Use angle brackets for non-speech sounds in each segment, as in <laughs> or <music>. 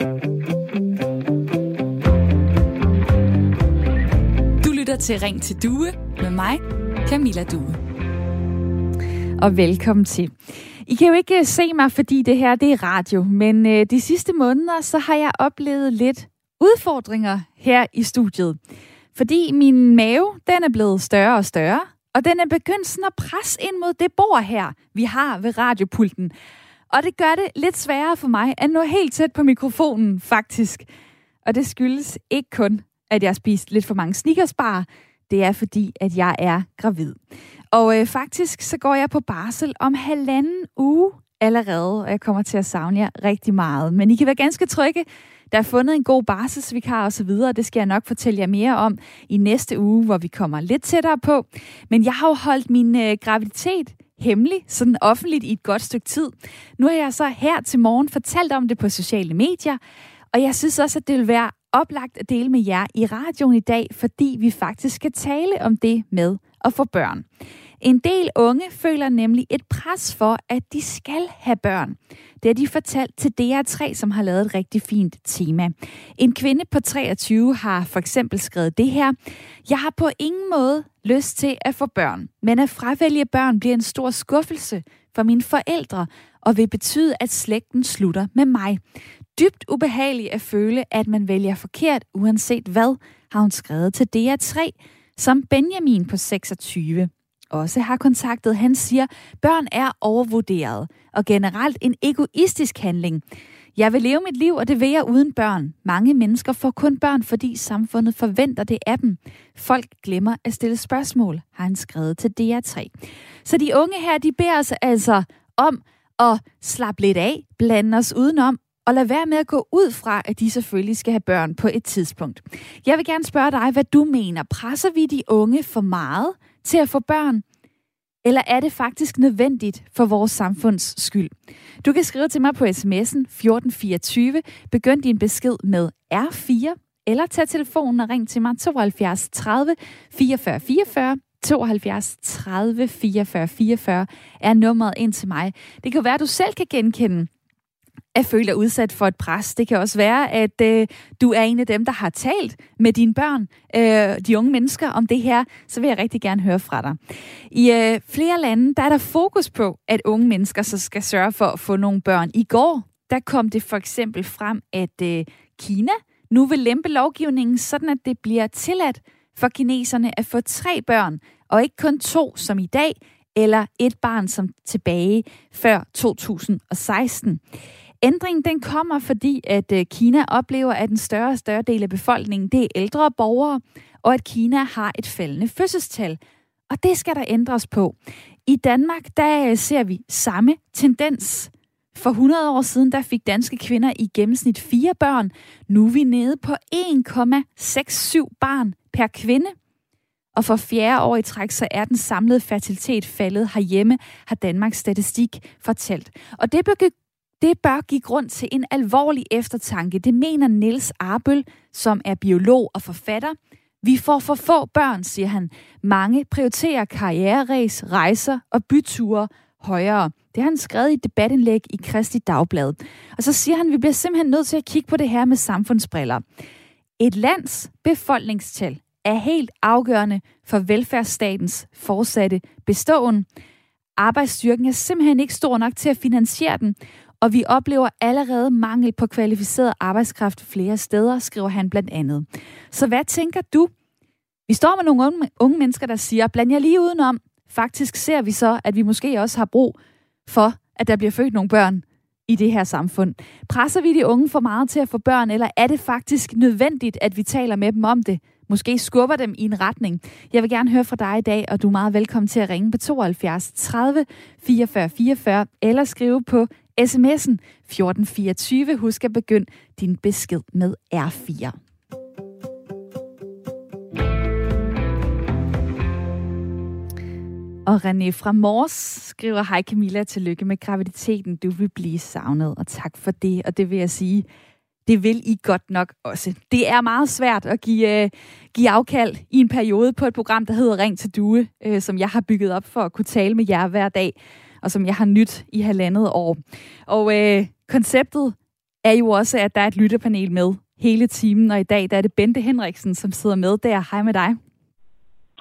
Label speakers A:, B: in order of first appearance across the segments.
A: Du lytter til Ring til Due med mig, Camilla Due.
B: Og velkommen til. I kan jo ikke øh, se mig, fordi det her det er radio, men øh, de sidste måneder, så har jeg oplevet lidt udfordringer her i studiet. Fordi min mave, den er blevet større og større, og den er begyndt sådan at presse ind mod det bord her, vi har ved radiopulten. Og det gør det lidt sværere for mig at nå helt tæt på mikrofonen, faktisk. Og det skyldes ikke kun, at jeg har spist lidt for mange sneakersbar. Det er fordi, at jeg er gravid. Og øh, faktisk så går jeg på barsel om halvanden uge allerede, og jeg kommer til at savne jer rigtig meget. Men I kan være ganske trygge. Der er fundet en god barselsvikar og så videre, det skal jeg nok fortælle jer mere om i næste uge, hvor vi kommer lidt tættere på. Men jeg har jo holdt min øh, graviditet hemmelig, sådan offentligt i et godt stykke tid. Nu har jeg så her til morgen fortalt om det på sociale medier, og jeg synes også, at det vil være oplagt at dele med jer i radioen i dag, fordi vi faktisk skal tale om det med at få børn. En del unge føler nemlig et pres for, at de skal have børn. Det har de fortalt til DR3, som har lavet et rigtig fint tema. En kvinde på 23 har for eksempel skrevet det her. Jeg har på ingen måde lyst til at få børn, men at fravælge børn bliver en stor skuffelse for mine forældre og vil betyde, at slægten slutter med mig. Dybt ubehageligt at føle, at man vælger forkert, uanset hvad, har hun skrevet til DR3, som Benjamin på 26 også har kontaktet. Han siger, børn er overvurderet og generelt en egoistisk handling. Jeg vil leve mit liv, og det vil jeg uden børn. Mange mennesker får kun børn, fordi samfundet forventer det af dem. Folk glemmer at stille spørgsmål, har han skrevet til DR3. Så de unge her, de beder os altså om at slappe lidt af, blande os udenom og lad være med at gå ud fra, at de selvfølgelig skal have børn på et tidspunkt. Jeg vil gerne spørge dig, hvad du mener. Presser vi de unge for meget til at få børn? Eller er det faktisk nødvendigt for vores samfunds skyld? Du kan skrive til mig på sms'en 1424. Begynd din besked med R4, eller tag telefonen og ring til mig 72 30 44 44. 72 30 44 44 er nummeret ind til mig. Det kan være, at du selv kan genkende at føle dig udsat for et pres. Det kan også være, at øh, du er en af dem, der har talt med dine børn, øh, de unge mennesker, om det her. Så vil jeg rigtig gerne høre fra dig. I øh, flere lande, der er der fokus på, at unge mennesker så skal sørge for at få nogle børn. I går, der kom det for eksempel frem, at øh, Kina nu vil lempe lovgivningen, sådan at det bliver tilladt for kineserne at få tre børn, og ikke kun to som i dag, eller et barn som tilbage før 2016. Ændringen den kommer, fordi at øh, Kina oplever, at en større og større del af befolkningen det er ældre borgere, og at Kina har et faldende fødselstal. Og det skal der ændres på. I Danmark, der øh, ser vi samme tendens. For 100 år siden, der fik danske kvinder i gennemsnit fire børn. Nu er vi nede på 1,67 barn per kvinde. Og for fjerde år i træk, så er den samlede fertilitet faldet herhjemme, har Danmarks Statistik fortalt. Og det det bør give grund til en alvorlig eftertanke. Det mener Niels Arbøl, som er biolog og forfatter. Vi får for få børn, siger han. Mange prioriterer karriereræs, rejser og byture højere. Det har han skrevet i et debatindlæg i Kristi Dagblad. Og så siger han, at vi bliver simpelthen nødt til at kigge på det her med samfundsbriller. Et lands befolkningstal er helt afgørende for velfærdsstatens fortsatte beståen. Arbejdsstyrken er simpelthen ikke stor nok til at finansiere den, og vi oplever allerede mangel på kvalificeret arbejdskraft flere steder, skriver han blandt andet. Så hvad tænker du? Vi står med nogle unge, unge mennesker, der siger, bland jer lige udenom. Faktisk ser vi så, at vi måske også har brug for, at der bliver født nogle børn i det her samfund. Presser vi de unge for meget til at få børn, eller er det faktisk nødvendigt, at vi taler med dem om det? Måske skubber dem i en retning. Jeg vil gerne høre fra dig i dag, og du er meget velkommen til at ringe på 72 30 44 44, eller skrive på sms'en 1424. Husk at begynde din besked med R4. Og René fra Mors skriver, Hej Camilla, tillykke med graviditeten. Du vil blive savnet, og tak for det. Og det vil jeg sige, det vil I godt nok også. Det er meget svært at give, uh, give afkald i en periode på et program, der hedder Ring til Due, uh, som jeg har bygget op for at kunne tale med jer hver dag og som jeg har nyt i halvandet år. Og øh, konceptet er jo også, at der er et lytterpanel med hele timen, og i dag der er det Bente Henriksen, som sidder med der. Hej med dig.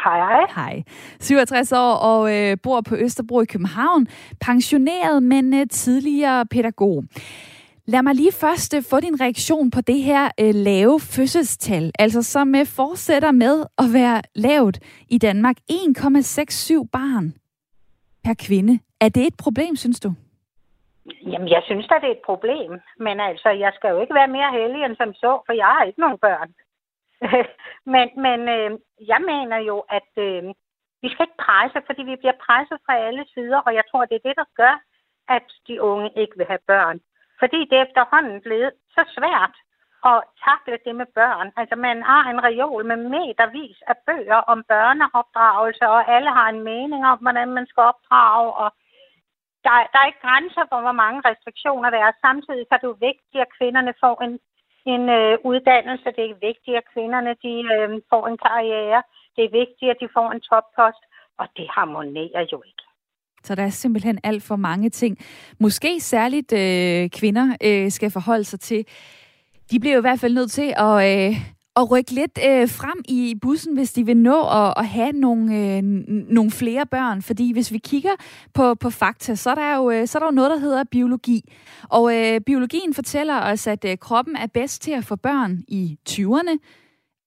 C: Hej, hej.
B: Hej. 67 år og øh, bor på Østerbro i København. Pensioneret, men øh, tidligere pædagog. Lad mig lige først øh, få din reaktion på det her øh, lave fødselstal, altså som øh, fortsætter med at være lavt i Danmark. 1,67 barn per kvinde. Er det et problem, synes du?
C: Jamen, jeg synes da, det er et problem. Men altså, jeg skal jo ikke være mere heldig end som så, for jeg har ikke nogen børn. <laughs> men men øh, jeg mener jo, at øh, vi skal ikke presse, fordi vi bliver presset fra alle sider, og jeg tror, det er det, der gør, at de unge ikke vil have børn. Fordi det er efterhånden blevet så svært at takle det med børn. Altså man har en reol med metervis af bøger om børneopdragelse, og alle har en mening om, hvordan man skal opdrage, og der, der er ikke grænser for, hvor mange restriktioner der er. Samtidig så er det jo vigtigt, at kvinderne får en, en øh, uddannelse. Det er vigtigt, at kvinderne de, øh, får en karriere. Det er vigtigt, at de får en toppost. Og det harmonerer jo ikke.
B: Så der er simpelthen alt for mange ting. Måske særligt øh, kvinder øh, skal forholde sig til. De bliver jo i hvert fald nødt til at, øh, at rykke lidt øh, frem i bussen, hvis de vil nå at, at have nogle, øh, nogle flere børn. Fordi hvis vi kigger på, på fakta, så er, der jo, øh, så er der jo noget, der hedder biologi. Og øh, biologien fortæller os, at øh, kroppen er bedst til at få børn i 20'erne.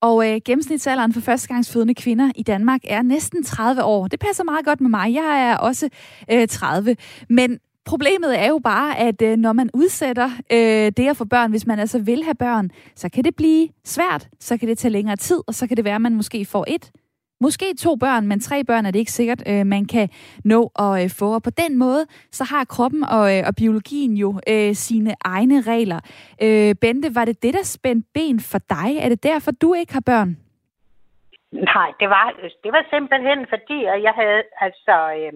B: Og øh, gennemsnitsalderen for førstegangsfødende kvinder i Danmark er næsten 30 år. Det passer meget godt med mig. Jeg er også øh, 30. Men Problemet er jo bare, at øh, når man udsætter øh, det at få børn, hvis man altså vil have børn, så kan det blive svært, så kan det tage længere tid, og så kan det være, at man måske får et, måske to børn, men tre børn er det ikke sikkert, øh, man kan nå at øh, få. Og på den måde, så har kroppen og, øh, og biologien jo øh, sine egne regler. Øh, Bente, var det det, der spændte ben for dig? Er det derfor, du ikke har børn?
C: Nej, det var, det var simpelthen fordi, at jeg havde altså øh,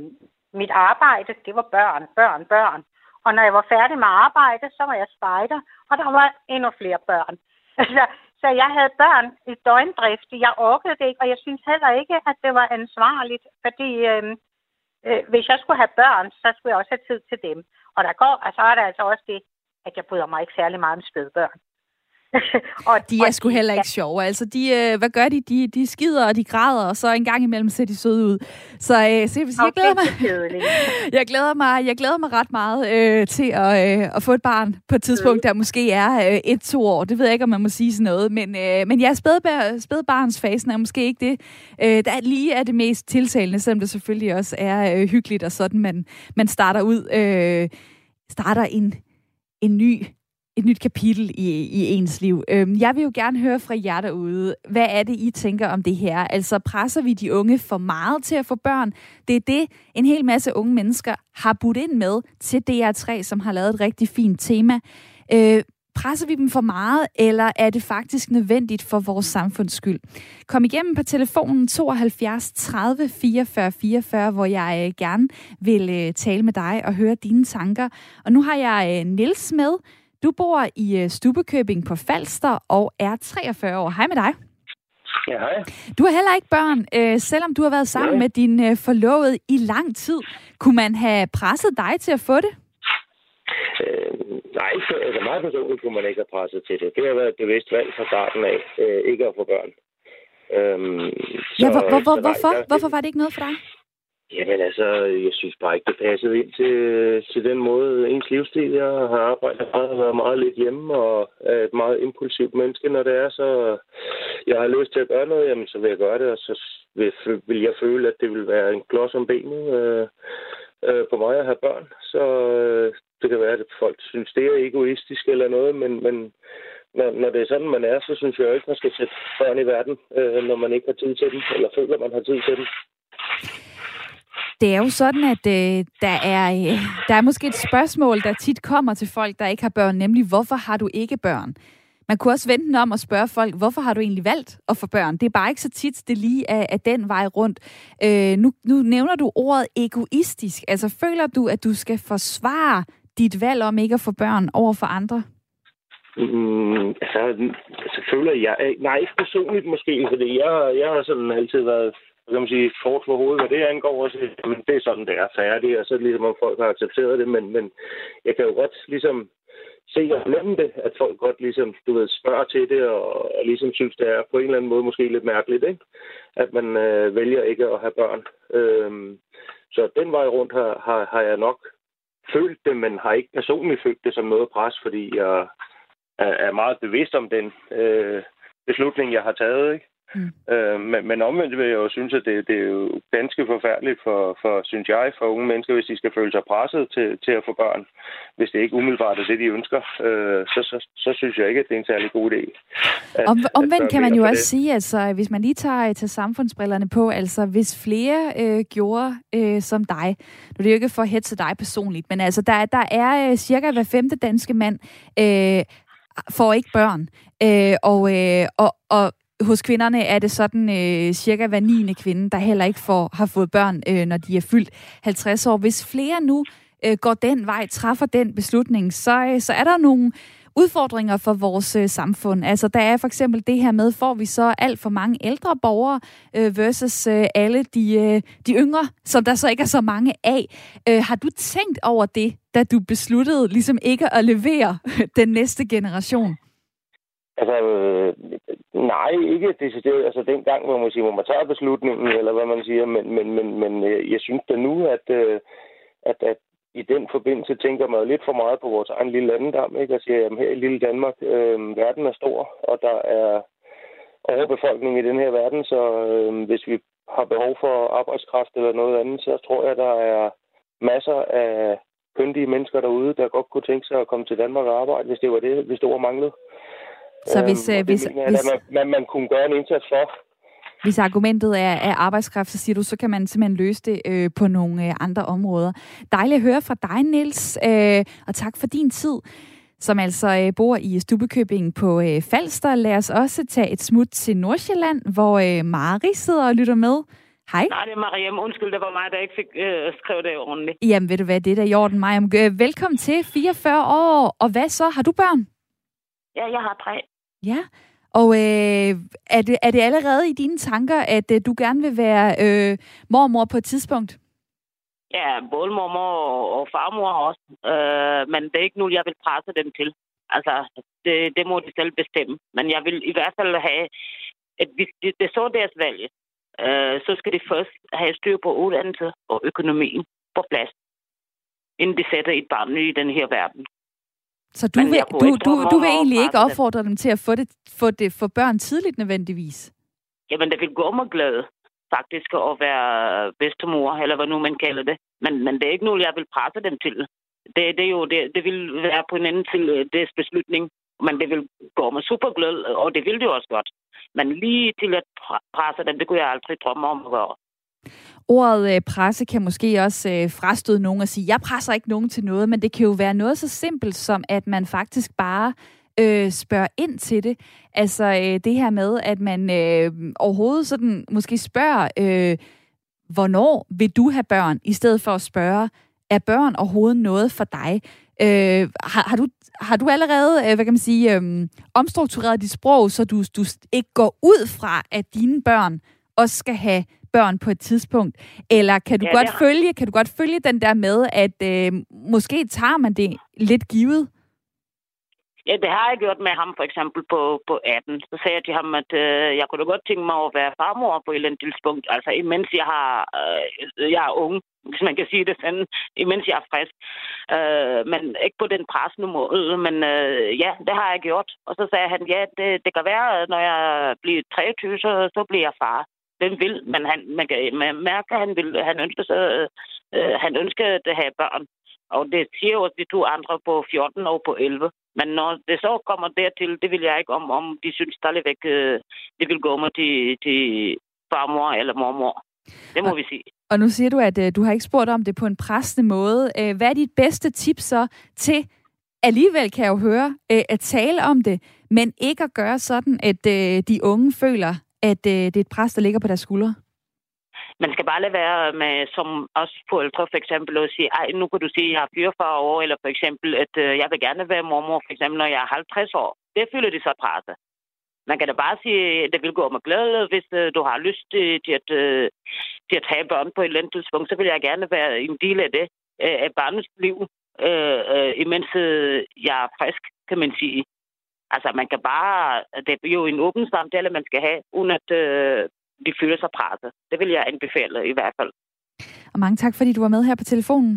C: mit arbejde, det var børn, børn, børn. Og når jeg var færdig med arbejde, så var jeg spejder, og der var endnu flere børn. <laughs> Altså, da jeg havde børn i døgndrift. Jeg orkede det ikke, og jeg synes heller ikke, at det var ansvarligt, fordi øh, øh, hvis jeg skulle have børn, så skulle jeg også have tid til dem. Og der går, altså er der altså også det, at jeg bryder mig ikke særlig meget om spædbørn. <laughs>
B: og, de er sgu heller ikke sjove. Altså, de, øh, hvad gør de? de? De skider, og de græder, og så en gang imellem ser de søde ud. Så, øh, så jeg, jeg, glæder mig, jeg, glæder mig, jeg glæder mig ret meget øh, til at, øh, at få et barn på et tidspunkt, der måske er øh, et-to år. Det ved jeg ikke, om man må sige sådan noget. Men, øh, men ja, spædbarnsfasen er måske ikke det, øh, der lige er det mest tiltalende, selvom det selvfølgelig også er øh, hyggeligt og sådan, man, man starter ud, øh, starter en, en ny et nyt kapitel i, i ens liv. Øhm, jeg vil jo gerne høre fra jer derude, hvad er det, I tænker om det her? Altså, presser vi de unge for meget til at få børn? Det er det, en hel masse unge mennesker har budt ind med til DR3, som har lavet et rigtig fint tema. Øh, presser vi dem for meget, eller er det faktisk nødvendigt for vores samfunds skyld? Kom igennem på telefonen 72 30 44 44, hvor jeg øh, gerne vil øh, tale med dig og høre dine tanker. Og nu har jeg øh, Nils med, du bor i øh, Stubekøbing på Falster og er 43 år. Hej med dig.
D: Ja, hej.
B: Du har heller ikke børn, øh, selvom du har været sammen ja. med din øh, forlovede i lang tid. Kunne man have presset dig til at få det?
D: Øh, nej, så, altså meget personligt kunne man ikke have presset til det. Det har været et bevidst valg fra starten af, øh, ikke at få børn.
B: Øhm, så, ja, hvor, hvor, hvor, hvorfor? Der, hvorfor var det ikke noget for dig?
D: Jamen altså, jeg synes bare ikke, det passede ind til, til den måde, ens livsstil. Jeg har arbejdet meget og været meget lidt hjemme, og er et meget impulsivt menneske, når det er, så jeg har lyst til at gøre noget, jamen så vil jeg gøre det, og så vil, vil jeg føle, at det vil være en klods om benet øh, øh, på mig at have børn. Så øh, det kan være, at folk synes, det er egoistisk eller noget, men, men når, når det er sådan, man er, så synes jeg jo ikke, man skal sætte børn i verden, øh, når man ikke har tid til dem, eller føler, man har tid til dem.
B: Det er jo sådan, at øh, der, er, øh, der er måske et spørgsmål, der tit kommer til folk, der ikke har børn, nemlig hvorfor har du ikke børn? Man kunne også vente om at spørge folk, hvorfor har du egentlig valgt at få børn? Det er bare ikke så tit, det lige er, er den vej rundt. Øh, nu, nu nævner du ordet egoistisk. Altså føler du, at du skal forsvare dit valg om ikke at få børn over for andre?
D: Mm, altså, altså selvfølgelig, jeg, nej, ikke personligt måske, fordi jeg, jeg har sådan altid været kan man sige, fort for hovedet, hvad det angår også. Men det er sådan, det er færdigt, og så er det ligesom, om folk har accepteret det. Men, men jeg kan jo godt ligesom se og nemme det, at folk godt ligesom, du ved, spørger til det, og, og ligesom synes, det er på en eller anden måde måske lidt mærkeligt, ikke? At man øh, vælger ikke at have børn. Øhm, så den vej rundt har, har, har jeg nok følt det, men har ikke personligt følt det som noget pres, fordi jeg er, er meget bevidst om den øh, beslutning, jeg har taget, ikke? Mm. Øh, men, men omvendt vil jeg jo synes, at det, det er jo ganske forfærdeligt for, for, synes jeg, for unge mennesker, hvis de skal føle sig presset til, til at få børn. Hvis det ikke umiddelbart er det, de ønsker, øh, så, så, så synes jeg ikke, at det er en særlig god idé.
B: At, Om, omvendt at kan man jo også det. sige, altså hvis man lige tager, tager samfundsbrillerne på, altså hvis flere øh, gjorde øh, som dig, nu er det jo ikke for at hætte dig personligt, men altså der, der er øh, cirka hver femte danske mand, øh, får ikke børn. Øh, og, øh, og, og hos kvinderne er det sådan øh, cirka hver 9. kvinde, der heller ikke får, har fået børn, øh, når de er fyldt 50 år. Hvis flere nu øh, går den vej, træffer den beslutning, så, øh, så er der nogle udfordringer for vores øh, samfund. Altså, der er for eksempel det her med, får vi så alt for mange ældre borgere øh, versus øh, alle de, øh, de yngre, som der så ikke er så mange af. Øh, har du tænkt over det, da du besluttede ligesom ikke at levere <laughs> den næste generation?
D: Altså, øh, nej, ikke decideret. Altså, den gang, hvor man siger, hvor man tager beslutningen, eller hvad man siger, men, men, men, men øh, jeg synes da nu, at, øh, at, at i den forbindelse tænker man jo lidt for meget på vores egen lille landendam, ikke? Og siger, jamen her i lille Danmark, øh, verden er stor, og der er overbefolkning i den her verden, så øh, hvis vi har behov for arbejdskraft eller noget andet, så tror jeg, der er masser af køndige mennesker derude, der godt kunne tænke sig at komme til Danmark og arbejde, hvis det var det, hvis stod var manglede.
B: Så hvis, øhm, hvis,
D: mener, hvis, man, man, man kunne gøre en indsats for.
B: Hvis argumentet er, er arbejdskraft, så siger du, så kan man simpelthen løse det øh, på nogle øh, andre områder. Dejligt at høre fra dig, Niels, øh, og tak for din tid som altså øh, bor i Stubekøbing på øh, Falster. Lad os også tage et smut til Nordsjælland, hvor øh, Mari sidder og lytter med. Hej.
E: Nej, det er Mariam. Undskyld, det var mig, der ikke fik øh, skrevet det ordentligt.
B: Jamen, ved du hvad, det er da i orden, Mariam. Velkommen til 44 år. Og hvad så? Har du børn?
E: Ja, jeg har tre.
B: Ja, og øh, er, det, er det allerede i dine tanker, at øh, du gerne vil være øh, mormor på et tidspunkt?
E: Ja, både mormor og farmor også. Øh, men det er ikke nu, jeg vil presse dem til. Altså, det, det må de selv bestemme. Men jeg vil i hvert fald have, at hvis det, det er så deres valg, øh, så skal de først have styr på uddannelse og økonomien på plads, inden de sætter et barn i den her verden.
B: Så du vil, du, du, du vil egentlig ikke opfordre dem til at få det, få det for børn tidligt nødvendigvis?
E: Jamen, det vil gå mig glad faktisk at være bedstemor, eller hvad nu man kalder det. Men, men det er ikke noget, jeg vil presse dem til. Det, det, er jo, det, det vil være på en anden til øh, deres beslutning. Men det vil gå mig super glad, og det vil det også godt. Men lige til at presse dem, det kunne jeg aldrig drømme om at gøre.
B: Ordet øh, presse kan måske også øh, frastøde nogen og sige, jeg presser ikke nogen til noget, men det kan jo være noget så simpelt som, at man faktisk bare øh, spørger ind til det. Altså øh, det her med, at man øh, overhovedet sådan måske spørger, øh, hvornår vil du have børn, i stedet for at spørge, er børn overhovedet noget for dig? Øh, har, har, du, har du allerede, øh, hvad kan man sige, øh, omstruktureret dit sprog, så du, du ikke går ud fra, at dine børn også skal have børn på et tidspunkt? Eller kan du, ja, godt, følge, kan du godt følge den der med, at øh, måske tager man det lidt givet?
E: Ja, det har jeg gjort med ham for eksempel på, på 18. Så sagde jeg til ham, at øh, jeg kunne da godt tænke mig at være farmor på et eller andet tidspunkt. Altså imens jeg, har, øh, jeg er ung, hvis man kan sige det sådan, imens jeg er frisk. Øh, men ikke på den pressende måde, men øh, ja, det har jeg gjort. Og så sagde han, ja, det, det kan være, når jeg bliver 23, så, så bliver jeg far den vil, men han, man kan man mærker, at han, vil, han ønsker, så, øh, han ønsker at have børn. Og det siger også de to andre på 14 og på 11. Men når det så kommer dertil, det vil jeg ikke om, om de synes stadigvæk, øh, det vil gå med til, til farmor eller mormor. Det må og, vi sige.
B: Og nu siger du, at øh, du har ikke spurgt om det på en pressende måde. Øh, hvad er dit bedste tip så til, alligevel kan jeg jo høre, øh, at tale om det, men ikke at gøre sådan, at øh, de unge føler, at øh, det er et pres, der ligger på deres skuldre?
E: Man skal bare lade være med, som også forældre for eksempel, at sige, ej, nu kan du sige, at jeg har 44 år, eller for eksempel, at øh, jeg vil gerne være mormor, for eksempel, når jeg er 50 år. Det føler de så presset. Man kan da bare sige, at det vil gå mig glæde, hvis øh, du har lyst til, til, at, øh, til at have børn på et eller andet tidspunkt, så vil jeg gerne være en del af det, øh, af barnets liv. øh, øh, imens øh, jeg er frisk, kan man sige. Altså, man kan bare... Det er jo en åben samtale, man skal have, uden at øh, de føler sig presset. Det vil jeg anbefale i hvert fald.
B: Og mange tak, fordi du var med her på telefonen.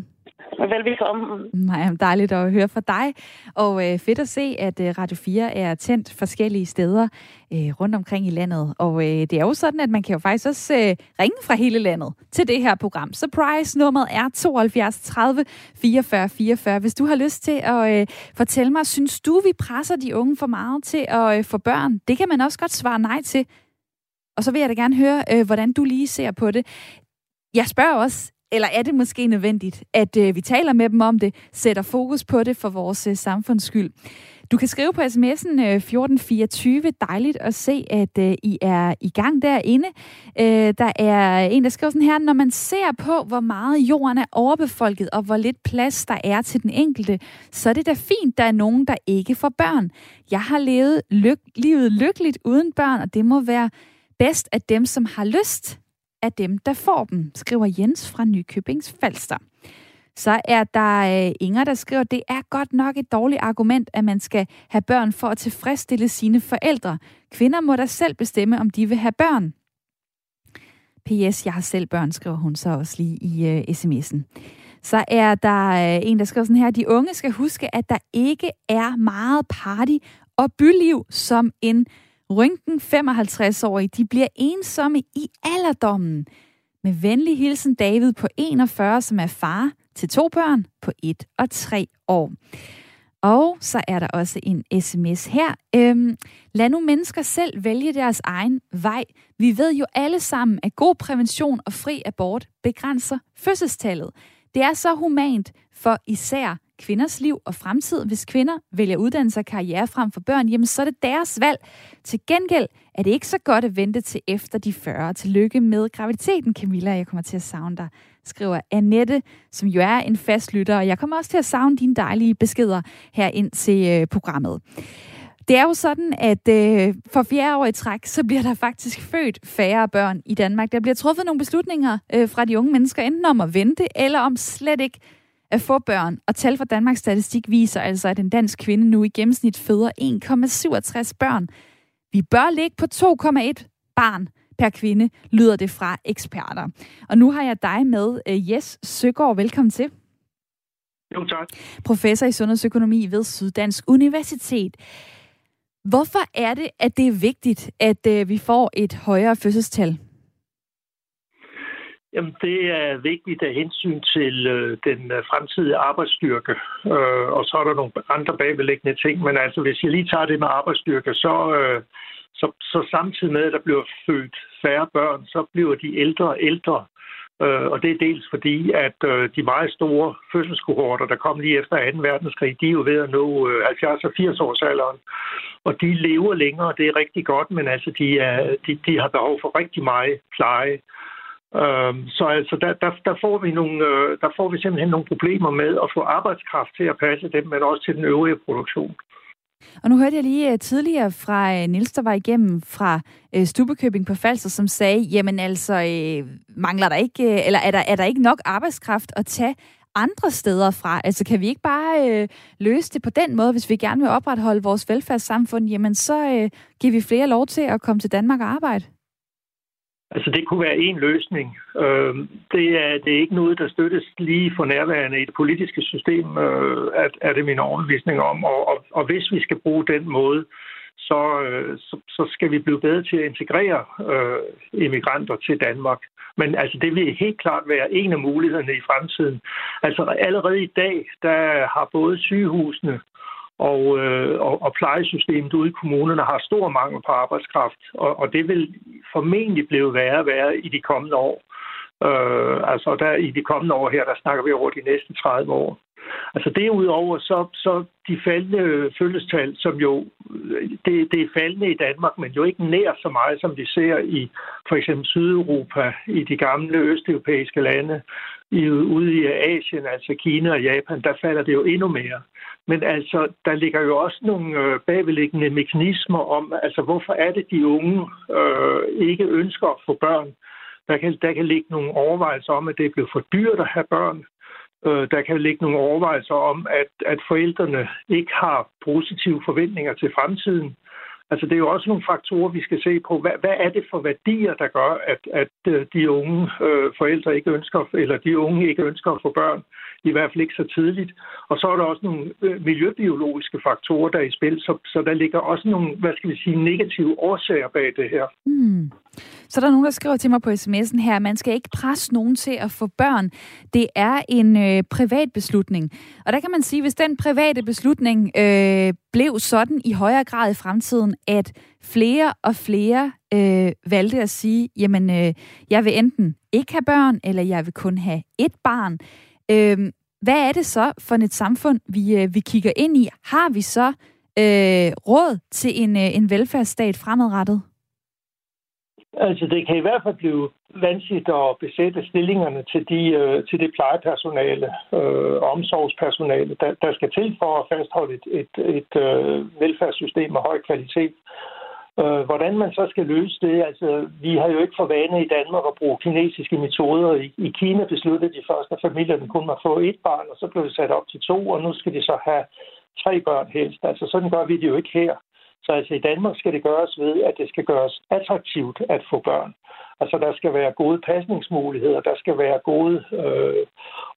E: Velbekomme.
B: Nej, dejligt at høre fra dig. Og øh, fedt at se, at øh, Radio 4 er tændt forskellige steder øh, rundt omkring i landet. Og øh, det er jo sådan, at man kan jo faktisk også øh, ringe fra hele landet til det her program. Surprise, nummeret er 72 30 44 44. Hvis du har lyst til at øh, fortælle mig, synes du, vi presser de unge for meget til at øh, få børn? Det kan man også godt svare nej til. Og så vil jeg da gerne høre, øh, hvordan du lige ser på det. Jeg spørger også, eller er det måske nødvendigt, at øh, vi taler med dem om det, sætter fokus på det for vores øh, samfunds skyld? Du kan skrive på sms'en øh, 1424. Dejligt at se, at øh, I er i gang derinde. Øh, der er en, der skriver sådan her, når man ser på, hvor meget jorden er overbefolket, og hvor lidt plads der er til den enkelte, så er det da fint, der er nogen, der ikke får børn. Jeg har levet lyk- livet lykkeligt uden børn, og det må være bedst at dem, som har lyst af dem, der får dem, skriver Jens fra Nykøbings Falster. Så er der øh, Inger, der skriver, det er godt nok et dårligt argument, at man skal have børn for at tilfredsstille sine forældre. Kvinder må da selv bestemme, om de vil have børn. P.S. Jeg har selv børn, skriver hun så også lige i øh, uh, sms'en. Så er der uh, en, der skriver sådan her, de unge skal huske, at der ikke er meget party og byliv som en Rynken 55-årige, de bliver ensomme i alderdommen. Med venlig hilsen David på 41, som er far til to børn på 1 og 3 år. Og så er der også en sms her. Øhm, lad nu mennesker selv vælge deres egen vej. Vi ved jo alle sammen, at god prævention og fri abort begrænser fødselstallet. Det er så humant for især kvinders liv og fremtid. Hvis kvinder vælger uddannelse og karriere frem for børn, jamen så er det deres valg. Til gengæld er det ikke så godt at vente til efter de 40. Tillykke med graviditeten, Camilla. Jeg kommer til at savne dig, skriver Annette, som jo er en fast lytter. Og jeg kommer også til at savne dine dejlige beskeder her ind til øh, programmet. Det er jo sådan, at øh, for fjerde år i træk, så bliver der faktisk født færre børn i Danmark. Der bliver truffet nogle beslutninger øh, fra de unge mennesker, enten om at vente, eller om slet ikke at få børn. Og tal fra Danmarks Statistik viser altså, at en dansk kvinde nu i gennemsnit føder 1,67 børn. Vi bør ligge på 2,1 barn per kvinde, lyder det fra eksperter. Og nu har jeg dig med, øh, Jes Søgaard. Velkommen til.
F: Jo, tak.
B: Professor i sundhedsøkonomi ved Syddansk Universitet. Hvorfor er det, at det er vigtigt, at øh, vi får et højere fødselstal?
F: Jamen, det er vigtigt af hensyn til øh, den øh, fremtidige arbejdsstyrke, øh, og så er der nogle andre bagvedliggende ting. Men altså, hvis jeg lige tager det med arbejdsstyrke, så, øh, så, så samtidig med, at der bliver født færre børn, så bliver de ældre og ældre. Øh, og det er dels fordi, at øh, de meget store fødselskohorter, der kom lige efter 2. verdenskrig, de er jo ved at nå øh, 70 og 80 års alderen. Og de lever længere, det er rigtig godt, men altså, de, er, de, de har behov for rigtig meget pleje. Øhm, så altså, der, der, der, får vi nogle, øh, der får vi simpelthen nogle problemer med at få arbejdskraft til at passe dem, men også til den øvrige produktion.
B: Og nu hørte jeg lige øh, tidligere fra øh, Nils, der var igennem fra Stubekøbing på Falser, som sagde, jamen altså, mangler der ikke, eller er der, er der ikke nok arbejdskraft at tage andre steder fra? Altså kan vi ikke bare øh, løse det på den måde, hvis vi gerne vil opretholde vores velfærdssamfund, jamen så øh, giver vi flere lov til at komme til Danmark og arbejde?
F: Altså, det kunne være en løsning. Øh, det, er, det er ikke noget, der støttes lige for nærværende i det politiske system, øh, at, er det min overbevisning om. Og, og, og hvis vi skal bruge den måde, så, øh, så, så skal vi blive bedre til at integrere øh, immigranter til Danmark. Men altså, det vil helt klart være en af mulighederne i fremtiden. Altså, allerede i dag, der har både sygehusene og, øh, og, og plejesystemet ude i kommunerne har stor mangel på arbejdskraft, og, og det vil formentlig blive værre og værre i de kommende år. Øh, altså der, i de kommende år her, der snakker vi over de næste 30 år. Altså derudover, så, så de faldende følgestal, som jo, det, det er faldende i Danmark, men jo ikke nær så meget, som vi ser i for eksempel Sydeuropa, i de gamle østeuropæiske lande, i, ude i Asien, altså Kina og Japan, der falder det jo endnu mere. Men altså, der ligger jo også nogle øh, bagvedliggende mekanismer om, altså hvorfor er det, de unge øh, ikke ønsker at få børn. Der kan, der kan ligge nogle overvejelser om, at det er blevet for dyrt at have børn. Øh, der kan ligge nogle overvejelser om, at, at forældrene ikke har positive forventninger til fremtiden. Altså det er jo også nogle faktorer, vi skal se på. Hvad, hvad er det for værdier, der gør, at, at øh, de unge øh, forældre ikke ønsker, eller de unge ikke ønsker at få børn, i hvert fald ikke så tidligt. Og så er der også nogle øh, miljøbiologiske faktorer, der er i spil, så, så der ligger også nogle, hvad skal vi sige, negative årsager bag det her.
B: Mm. Så der er nogen, der skriver til mig på sms'en her, man skal ikke presse nogen til at få børn. Det er en øh, privat beslutning. Og der kan man sige, hvis den private beslutning øh, blev sådan i højere grad i fremtiden, at flere og flere øh, valgte at sige, jamen, øh, jeg vil enten ikke have børn, eller jeg vil kun have et barn. Øh, hvad er det så for et samfund, vi, øh, vi kigger ind i? Har vi så øh, råd til en, øh, en velfærdsstat fremadrettet?
F: Altså, det kan i hvert fald blive vanskeligt at besætte stillingerne til, de, øh, til det plejepersonale øh, omsorgspersonale, der, der skal til for at fastholde et, et, et øh, velfærdssystem af høj kvalitet. Øh, hvordan man så skal løse det, altså vi har jo ikke for vane i Danmark at bruge kinesiske metoder. I, i Kina besluttede de først, at familierne kun må få et barn, og så blev det sat op til to, og nu skal de så have tre børn helst. Altså sådan gør vi det jo ikke her. Så altså i Danmark skal det gøres ved, at det skal gøres attraktivt at få børn. Altså der skal være gode pasningsmuligheder, der skal være gode øh,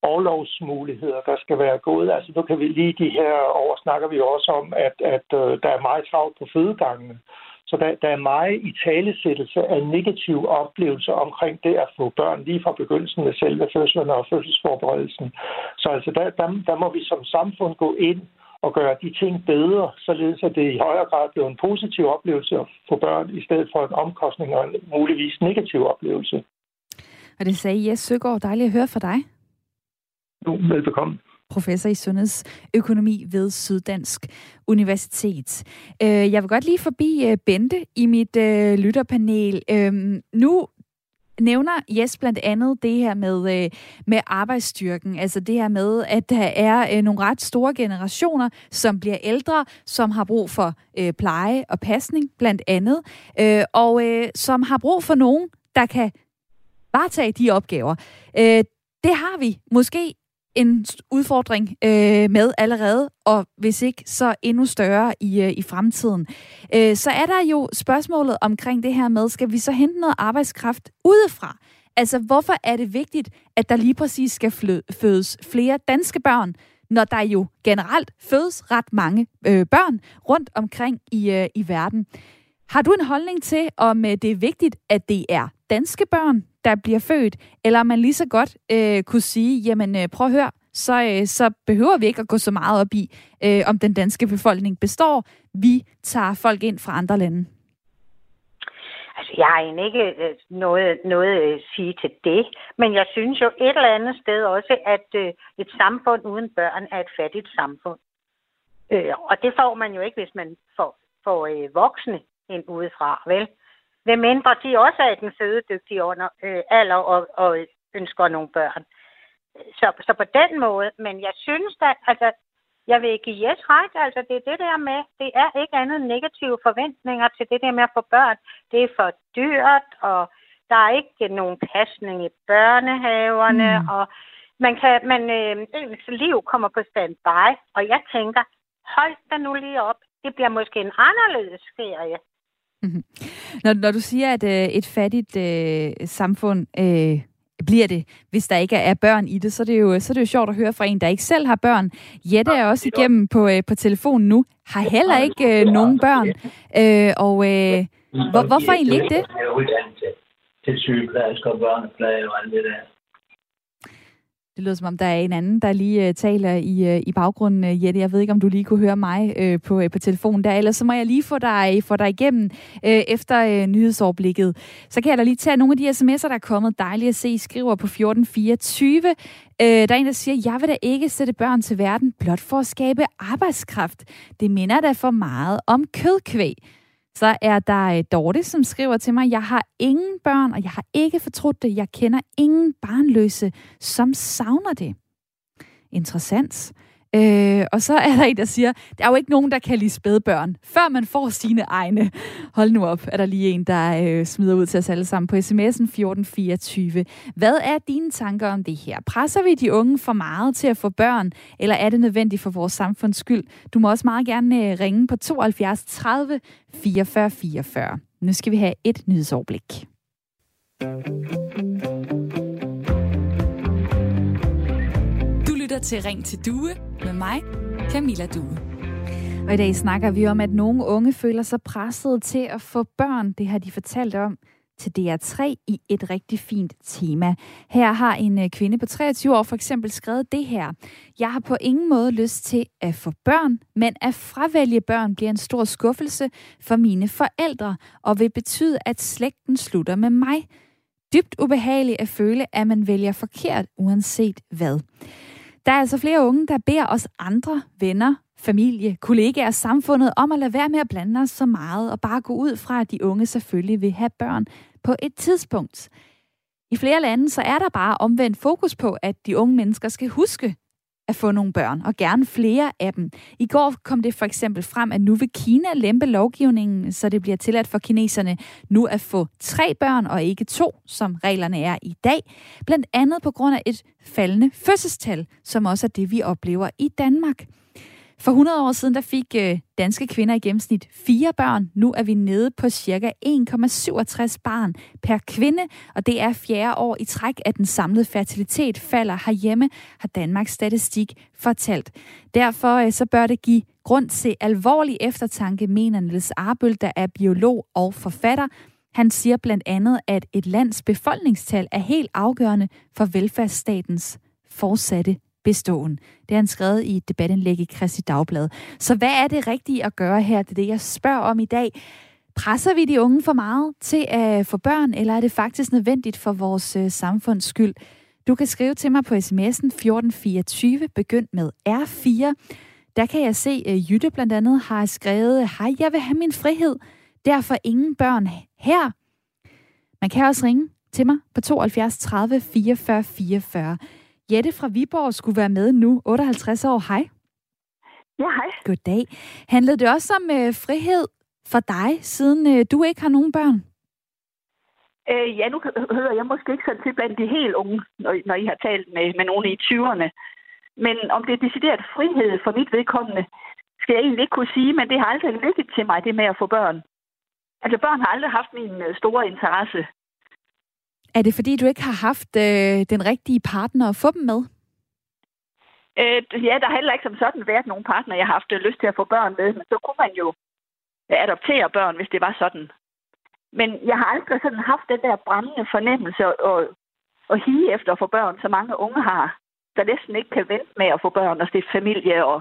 F: overlovsmuligheder, der skal være gode... Altså nu kan vi lige de her år snakker vi også om, at, at øh, der er meget travlt på fødegangene. Så der, der er meget i talesættelse af negative oplevelser omkring det at få børn lige fra begyndelsen af selve fødslen og fødselsforberedelsen. Så altså der, der, der må vi som samfund gå ind og gøre de ting bedre, således at det i højere grad bliver en positiv oplevelse at få børn, i stedet for en omkostning og en muligvis negativ oplevelse.
B: Og det sagde Jes Søgaard. Dejligt at høre fra dig.
F: Jo, velbekomme
B: professor i sundhedsøkonomi ved Syddansk Universitet. Øh, jeg vil godt lige forbi øh, Bente i mit øh, lytterpanel. Nu nævner Jes blandt andet det her med, øh, med arbejdsstyrken. Altså det her med, at der er øh, nogle ret store generationer, som bliver ældre, som har brug for øh, pleje og pasning blandt andet, øh, og øh, som har brug for nogen, der kan varetage de opgaver. Øh, det har vi måske en udfordring øh, med allerede, og hvis ikke, så endnu større i, øh, i fremtiden. Øh, så er der jo spørgsmålet omkring det her med, skal vi så hente noget arbejdskraft udefra? Altså, hvorfor er det vigtigt, at der lige præcis skal fødes flere danske børn, når der jo generelt fødes ret mange øh, børn rundt omkring i, øh, i verden? Har du en holdning til, om øh, det er vigtigt, at det er danske børn, der bliver født, eller man lige så godt øh, kunne sige, jamen øh, prøv at høre, så, øh, så behøver vi ikke at gå så meget op i, øh, om den danske befolkning består. Vi tager folk ind fra andre lande.
C: Altså, jeg har egentlig ikke øh, noget, noget at sige til det, men jeg synes jo et eller andet sted også, at øh, et samfund uden børn er et fattigt samfund. Øh, og det får man jo ikke, hvis man får, får øh, voksne ind udefra, vel? Hvem mindre de også er den fødedygtige under øh, alder og, og ønsker nogle børn. Så, så på den måde, men jeg synes da, altså, jeg vil give yes ret, altså det er det der med, det er ikke andet negative forventninger til det der med at få børn. Det er for dyrt, og der er ikke nogen pasning i børnehaverne, mm. og man kan, man, øh, ens liv kommer på standby, og jeg tænker, hold da nu lige op, det bliver måske en anderledes ferie.
B: Mm-hmm. Når, når du siger, at øh, et fattigt øh, samfund øh, bliver det, hvis der ikke er børn i det, så er det, jo, så er det jo sjovt at høre fra en, der ikke selv har børn. Jette er også igennem på, øh, på telefonen nu, har heller ikke øh, nogen børn. Øh, og øh, hvor, hvorfor egentlig ikke det?
G: Til sygeplejersker, børnepleje og alt det der.
B: Det lyder som om, der er en anden, der lige uh, taler i, uh, i baggrunden, uh, Jette. Jeg ved ikke, om du lige kunne høre mig uh, på, uh, på telefonen der. Ellers så må jeg lige få dig, få dig igennem uh, efter uh, nyhedsoverblikket. Så kan jeg da lige tage nogle af de sms'er, der er kommet. Dejligt at se, I skriver på 1424. Uh, der er en, der siger, jeg vil da ikke sætte børn til verden blot for at skabe arbejdskraft. Det minder da for meget om kødkvæg. Så er der øh, Dorte, som skriver til mig, jeg har ingen børn, og jeg har ikke fortrudt det. Jeg kender ingen barnløse, som savner det. Interessant. Øh, og så er der en, der siger, der er jo ikke nogen, der kan lide spædbørn, før man får sine egne. Hold nu op, er der lige en, der øh, smider ud til os alle sammen på sms'en 1424. Hvad er dine tanker om det her? Presser vi de unge for meget til at få børn, eller er det nødvendigt for vores samfunds skyld? Du må også meget gerne øh, ringe på 72 30 44 44. Nu skal vi have et nyhedsoverblik.
A: Lytter til Ring til Due med mig, Camilla Due.
B: Og i dag snakker vi om, at nogle unge føler sig presset til at få børn. Det har de fortalt om til DR3 i et rigtig fint tema. Her har en øh, kvinde på 23 år for eksempel skrevet det her. Jeg har på ingen måde lyst til at få børn, men at fravælge børn bliver en stor skuffelse for mine forældre og vil betyde, at slægten slutter med mig. Dybt ubehageligt at føle, at man vælger forkert, uanset hvad. Der er altså flere unge, der beder os andre venner, familie, kollegaer, samfundet om at lade være med at blande os så meget og bare gå ud fra, at de unge selvfølgelig vil have børn på et tidspunkt. I flere lande så er der bare omvendt fokus på, at de unge mennesker skal huske at få nogle børn, og gerne flere af dem. I går kom det for eksempel frem, at nu vil Kina lempe lovgivningen, så det bliver tilladt for kineserne nu at få tre børn og ikke to, som reglerne er i dag. Blandt andet på grund af et faldende fødselstal, som også er det, vi oplever i Danmark. For 100 år siden der fik øh, danske kvinder i gennemsnit fire børn. Nu er vi nede på cirka 1,67 barn per kvinde, og det er fjerde år i træk, at den samlede fertilitet falder herhjemme, har Danmarks Statistik fortalt. Derfor øh, så bør det give grund til alvorlig eftertanke, mener Niels Arbøl, der er biolog og forfatter. Han siger blandt andet, at et lands befolkningstal er helt afgørende for velfærdsstatens fortsatte beståen. Det har han skrevet i et debatindlæg i Kristi Dagblad. Så hvad er det rigtige at gøre her? Det er det, jeg spørger om i dag. Presser vi de unge for meget til at få børn, eller er det faktisk nødvendigt for vores øh, samfunds skyld? Du kan skrive til mig på sms'en 1424, begynd med R4. Der kan jeg se, at Jytte blandt andet har skrevet, hej, jeg vil have min frihed, derfor ingen børn her. Man kan også ringe til mig på 72 30 44 44. Jette fra Viborg skulle være med nu, 58 år. Hej.
H: Ja, hej.
B: Goddag. Handlede det også om øh, frihed for dig, siden øh, du ikke har nogen børn?
H: Øh, ja, nu hører jeg måske ikke sådan til blandt de helt unge, når, når I har talt med, med nogen i 20'erne. Men om det er decideret frihed for mit vedkommende, skal jeg egentlig ikke kunne sige, men det har aldrig ligget til mig, det med at få børn. Altså, børn har aldrig haft min øh, store interesse.
B: Er det fordi, du ikke har haft øh, den rigtige partner at få dem med?
H: Øh, ja, der har heller ikke som sådan været nogen partner, jeg har haft øh, lyst til at få børn med, men så kunne man jo øh, adoptere børn, hvis det var sådan. Men jeg har aldrig sådan haft den der brændende fornemmelse og, og hige efter at få børn, så mange unge har, der næsten ikke kan vente med at få børn og stifte familie. Og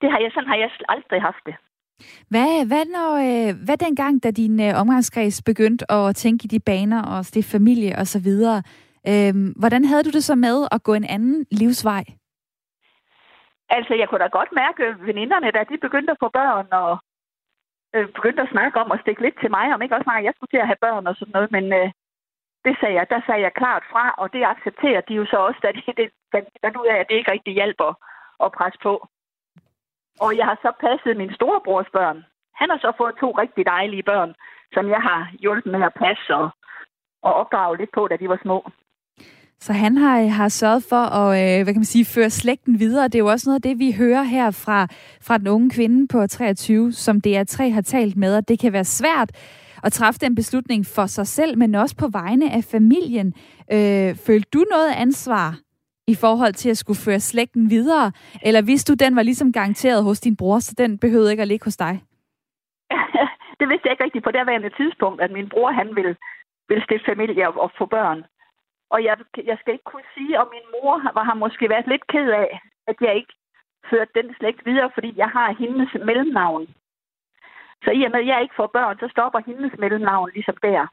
H: det har jeg, sådan har jeg aldrig haft det.
B: Hvad, hvad, når, øh, hvad dengang, da din øh, omgangskreds begyndte at tænke i de baner og stifte familie og så videre, øhm, hvordan havde du det så med at gå en anden livsvej?
H: Altså, jeg kunne da godt mærke veninderne, da de begyndte at få børn, og øh, begyndte at snakke om at stikke lidt til mig, om ikke også mig, jeg skulle til at have børn og sådan noget, men øh, det sagde jeg, der sagde jeg klart fra, og det accepterer de jo så også, da de, det fandt ud af, at det ikke rigtig hjælper at presse på. Og jeg har så passet min storebrors børn. Han har så fået to rigtig dejlige børn, som jeg har hjulpet med at passe og, og opdrage lidt på, da de var små.
B: Så han har, har sørget for at øh, hvad kan man sige, føre slægten videre. Det er jo også noget af det, vi hører her fra, fra den unge kvinde på 23, som DR3 har talt med, at det kan være svært at træffe den beslutning for sig selv, men også på vegne af familien. Øh, følte du noget ansvar i forhold til at skulle føre slægten videre? Eller hvis du, den var ligesom garanteret hos din bror, så den behøvede ikke at ligge hos dig? <laughs>
H: det vidste jeg ikke rigtigt på det tidspunkt, at min bror han ville, ville stifte familie og, og få børn. Og jeg, jeg skal ikke kunne sige, om min mor var har måske været lidt ked af, at jeg ikke førte den slægt videre, fordi jeg har hendes mellemnavn. Så i og med, at jeg ikke får børn, så stopper hendes mellemnavn ligesom der.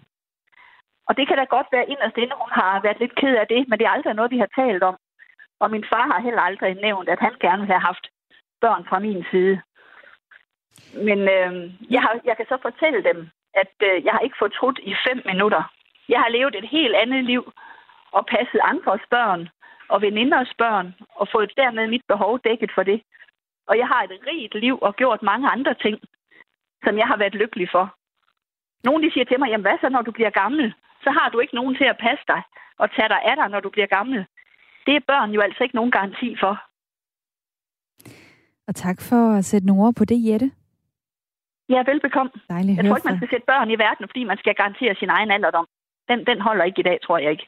H: Og det kan da godt være inderst inde, hun har været lidt ked af det, men det er aldrig noget, vi har talt om. Og min far har heller aldrig nævnt, at han gerne ville have haft børn fra min side. Men øh, jeg, har, jeg kan så fortælle dem, at øh, jeg har ikke fortrudt i fem minutter. Jeg har levet et helt andet liv og passet andres børn og veninders børn, og fået dermed mit behov dækket for det. Og jeg har et rigt liv og gjort mange andre ting, som jeg har været lykkelig for. Nogle de siger til mig, jamen hvad så, når du bliver gammel? Så har du ikke nogen til at passe dig og tage dig af dig, når du bliver gammel. Det er børn jo altså ikke nogen garanti for.
B: Og tak for at sætte nogle ord på det, Jette.
H: Ja, velbekomme.
B: Dejligt
H: jeg tror ikke, man skal sætte børn i verden, fordi man skal garantere sin egen alderdom. Den, den holder ikke i dag, tror jeg ikke.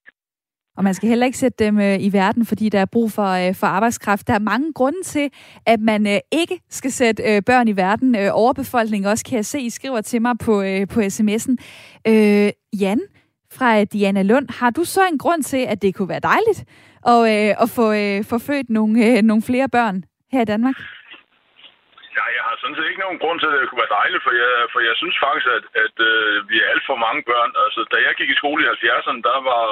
B: Og man skal heller ikke sætte dem øh, i verden, fordi der er brug for, øh, for arbejdskraft. Der er mange grunde til, at man øh, ikke skal sætte øh, børn i verden. Øh, overbefolkning også, kan jeg se, I skriver til mig på, øh, på sms'en. Øh, Jan fra Diana Lund, har du så en grund til, at det kunne være dejligt at, øh, at få, øh, få født nogle, øh, nogle flere børn her i Danmark?
I: Ja, jeg har sådan set ikke nogen grund til, at det kunne være dejligt, for jeg, for jeg synes faktisk, at, at øh, vi er alt for mange børn. Altså, da jeg gik i skole i 70'erne, der var,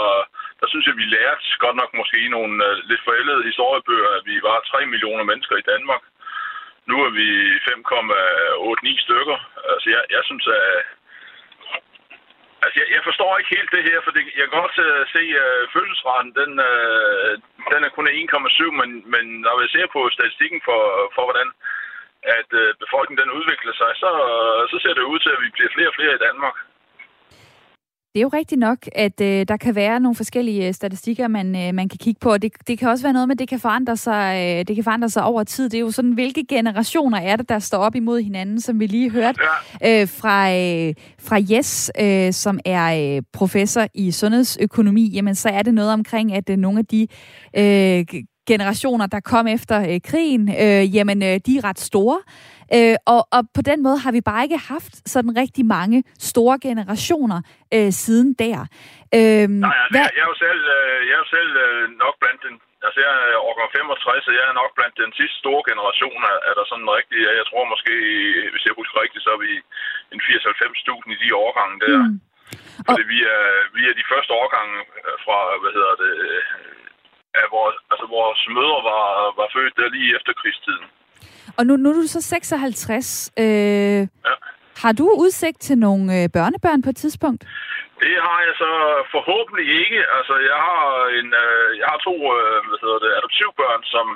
I: der synes jeg, vi lærte godt nok måske nogle uh, lidt forældede historiebøger, at vi var 3 millioner mennesker i Danmark. Nu er vi 5,89 stykker. Altså, jeg, jeg synes, at Altså, jeg, jeg forstår ikke helt det her, for det, jeg kan godt uh, se, øh, at uh, fødselsraten, den, uh, den er kun 1,7, men, men når vi ser på statistikken for, for hvordan at uh, befolkningen den udvikler sig, så, uh, så ser det ud til, at vi bliver flere og flere i Danmark.
B: Det er jo rigtigt nok, at øh, der kan være nogle forskellige øh, statistikker, man, øh, man kan kigge på, det, det kan også være noget med, at det kan forandre sig, øh, det kan forandre sig over tid. Det er jo sådan, hvilke generationer er det, der står op imod hinanden, som vi lige hørte øh, fra, øh, fra Jes, øh, som er øh, professor i sundhedsøkonomi. Jamen, så er det noget omkring, at øh, nogle af de øh, generationer, der kom efter øh, krigen, øh, jamen, øh, de er ret store. Øh, og, og på den måde har vi bare ikke haft sådan rigtig mange store generationer øh, siden der.
I: Øh, Nej, altså, hvad... jeg, jeg er jo selv, øh, jeg er jo selv øh, nok blandt den Altså, jeg er årgang 65, og jeg er nok blandt den sidste store generation, er der sådan rigtig, jeg tror måske, hvis jeg husker rigtigt, så er vi en 80-90.000 i de årgange der. Mm. Fordi og... vi, er, vi er de første årgange fra, hvad hedder det, af vores, altså vores mødre var, var født der lige efter krigstiden.
B: Og nu, nu er du så 56. Øh, ja. Har du udsigt til nogle øh, børnebørn på et tidspunkt?
I: Det har jeg så forhåbentlig ikke. Altså, jeg har, en, øh, jeg har to øh, hvad hedder det, adoptivbørn, som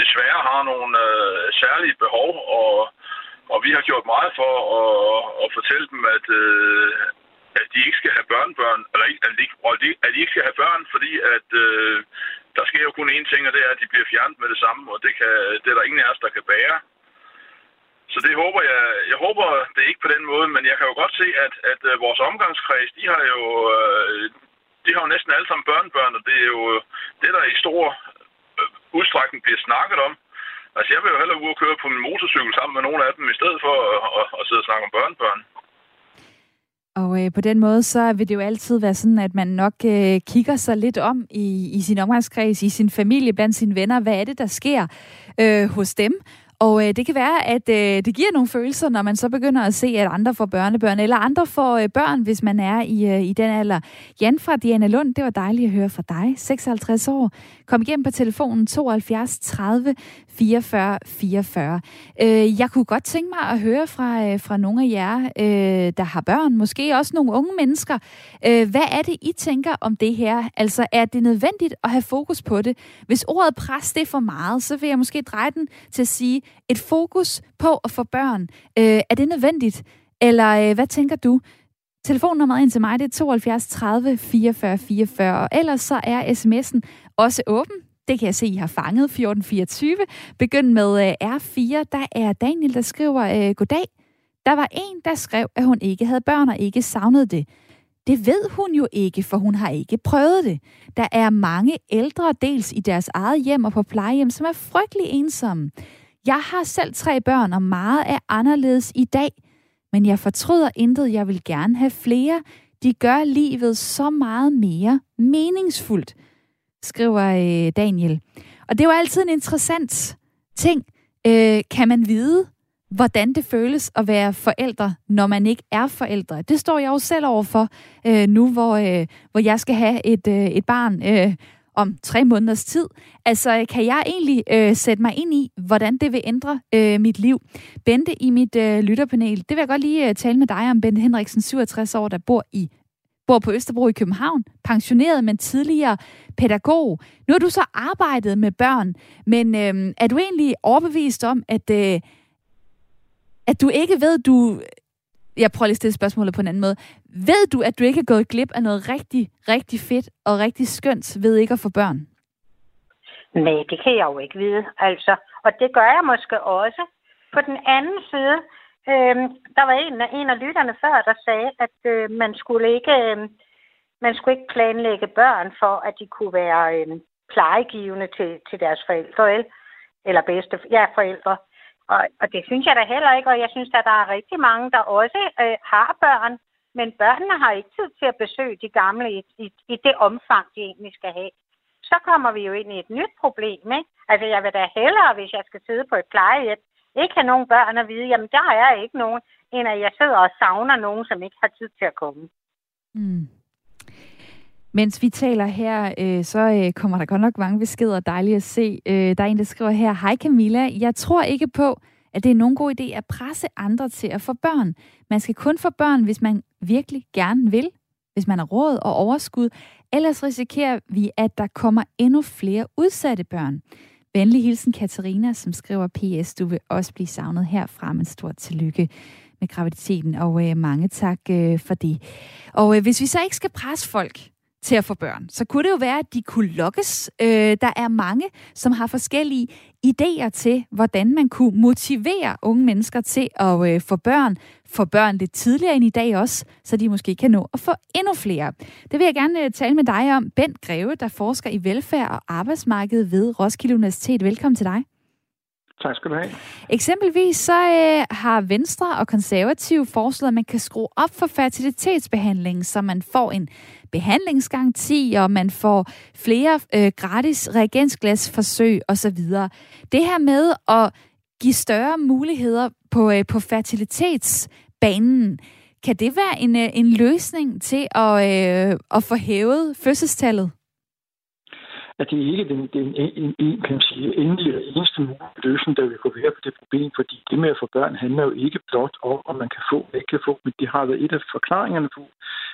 I: desværre har nogle øh, særlige behov, og, og vi har gjort meget for at, at fortælle dem, at, øh, at de ikke skal have børnebørn, eller at de, at de ikke skal have børn, fordi at øh, der sker jo kun én ting, og det er, at de bliver fjernet med det samme, og det, kan, det er der ingen af os, der kan bære. Så det håber jeg, jeg håber det er ikke på den måde, men jeg kan jo godt se, at, at øh, vores omgangskreds, de har jo, øh, de har jo næsten alle sammen børnebørn, og det er jo det, der i stor øh, udstrækning bliver snakket om. Altså, jeg vil jo hellere ud og køre på min motorcykel sammen med nogle af dem, i stedet for at, at, at sidde og snakke om børnebørn.
B: Og øh, på den måde, så vil det jo altid være sådan, at man nok øh, kigger sig lidt om i, i sin omgangskreds, i sin familie, blandt sine venner. Hvad er det, der sker øh, hos dem? Og øh, det kan være, at øh, det giver nogle følelser, når man så begynder at se, at andre får børnebørn, eller andre får øh, børn, hvis man er i, øh, i den alder. Jan fra Diana Lund, det var dejligt at høre fra dig, 56 år. Kom igen på telefonen 72 30 44 44. Øh, jeg kunne godt tænke mig at høre fra, øh, fra nogle af jer, øh, der har børn, måske også nogle unge mennesker. Øh, hvad er det, I tænker om det her? Altså, er det nødvendigt at have fokus på det? Hvis ordet pres det er for meget, så vil jeg måske dreje den til at sige, et fokus på at få børn. Øh, er det nødvendigt? Eller øh, hvad tænker du? Telefonnummeret ind til mig, det er 72 30 44 44, og ellers så er sms'en også åben. Det kan jeg se, I har fanget 1424. Begynd med øh, R4. Der er Daniel, der skriver, øh, goddag. Der var en, der skrev, at hun ikke havde børn og ikke savnede det. Det ved hun jo ikke, for hun har ikke prøvet det. Der er mange ældre, dels i deres eget hjem og på plejehjem, som er frygtelig ensomme. Jeg har selv tre børn, og meget er anderledes i dag. Men jeg fortryder intet, jeg vil gerne have flere. De gør livet så meget mere meningsfuldt, skriver øh, Daniel. Og det er jo altid en interessant ting. Øh, kan man vide, hvordan det føles at være forældre, når man ikke er forældre? Det står jeg jo selv overfor øh, nu, hvor, øh, hvor jeg skal have et, øh, et barn. Øh, om tre måneders tid. Altså, øh, kan jeg egentlig øh, sætte mig ind i, hvordan det vil ændre øh, mit liv? Bente i mit øh, lytterpanel, det vil jeg godt lige øh, tale med dig om, Bente Henriksen, 67 år, der bor i bor på Østerbro i København, pensioneret, men tidligere pædagog. Nu har du så arbejdet med børn, men øh, er du egentlig overbevist om, at, øh, at du ikke ved, du... Jeg prøver lige at stille spørgsmålet på en anden måde. Ved du, at du ikke er gået glip af noget rigtig, rigtig fedt og rigtig skønt ved ikke at få børn?
C: Nej, det kan jeg jo ikke vide. Altså, og det gør jeg måske også. På den anden side, øh, der var en, en af lytterne før, der sagde, at øh, man skulle ikke... Øh, man skulle ikke planlægge børn for, at de kunne være øh, plejegivende til, til deres forældre, eller bedste ja, forældre. Og, og det synes jeg da heller ikke, og jeg synes at der er rigtig mange, der også øh, har børn, men børnene har ikke tid til at besøge de gamle i, i, i det omfang, de egentlig skal have. Så kommer vi jo ind i et nyt problem, ikke? Altså, jeg vil da hellere, hvis jeg skal sidde på et plejehjem, ikke have nogen børn at vide, jamen der er ikke nogen, end at jeg sidder og savner nogen, som ikke har tid til at komme.
B: Mm. Mens vi taler her, øh, så øh, kommer der godt nok mange beskeder. Dejligt at se. Øh, der er en, der skriver her, Hej Camilla, jeg tror ikke på, at det er nogen god idé at presse andre til at få børn. Man skal kun få børn, hvis man virkelig gerne vil, hvis man har råd og overskud. Ellers risikerer vi, at der kommer endnu flere udsatte børn. Venlig hilsen Katarina, som skriver PS, du vil også blive savnet herfra, men stort tillykke med graviditeten, og øh, mange tak øh, for det. Og øh, hvis vi så ikke skal presse folk, til at få børn, så kunne det jo være, at de kunne lokkes. Øh, der er mange, som har forskellige idéer til, hvordan man kunne motivere unge mennesker til at øh, få børn. Få børn lidt tidligere end i dag også, så de måske kan nå at få endnu flere. Det vil jeg gerne øh, tale med dig om. Bent Greve, der forsker i velfærd og arbejdsmarked ved Roskilde Universitet. Velkommen til dig.
J: Tak skal du have.
B: Eksempelvis så øh, har Venstre og Konservative foreslået, at man kan skrue op for fertilitetsbehandlingen, så man får en behandlingsgaranti, og man får flere øh, gratis reagensglasforsøg osv. Det her med at give større muligheder på, øh, på fertilitetsbanen, kan det være en, øh, en løsning til at, øh, at få hævet fødselstallet?
J: At det ikke er den, den en, en, kan man sige, endelige og eneste mulige løsning, der vil kunne være på det problem, fordi det med at få børn handler jo ikke blot om, om man kan få, ikke kan få, men det har været et af forklaringerne på,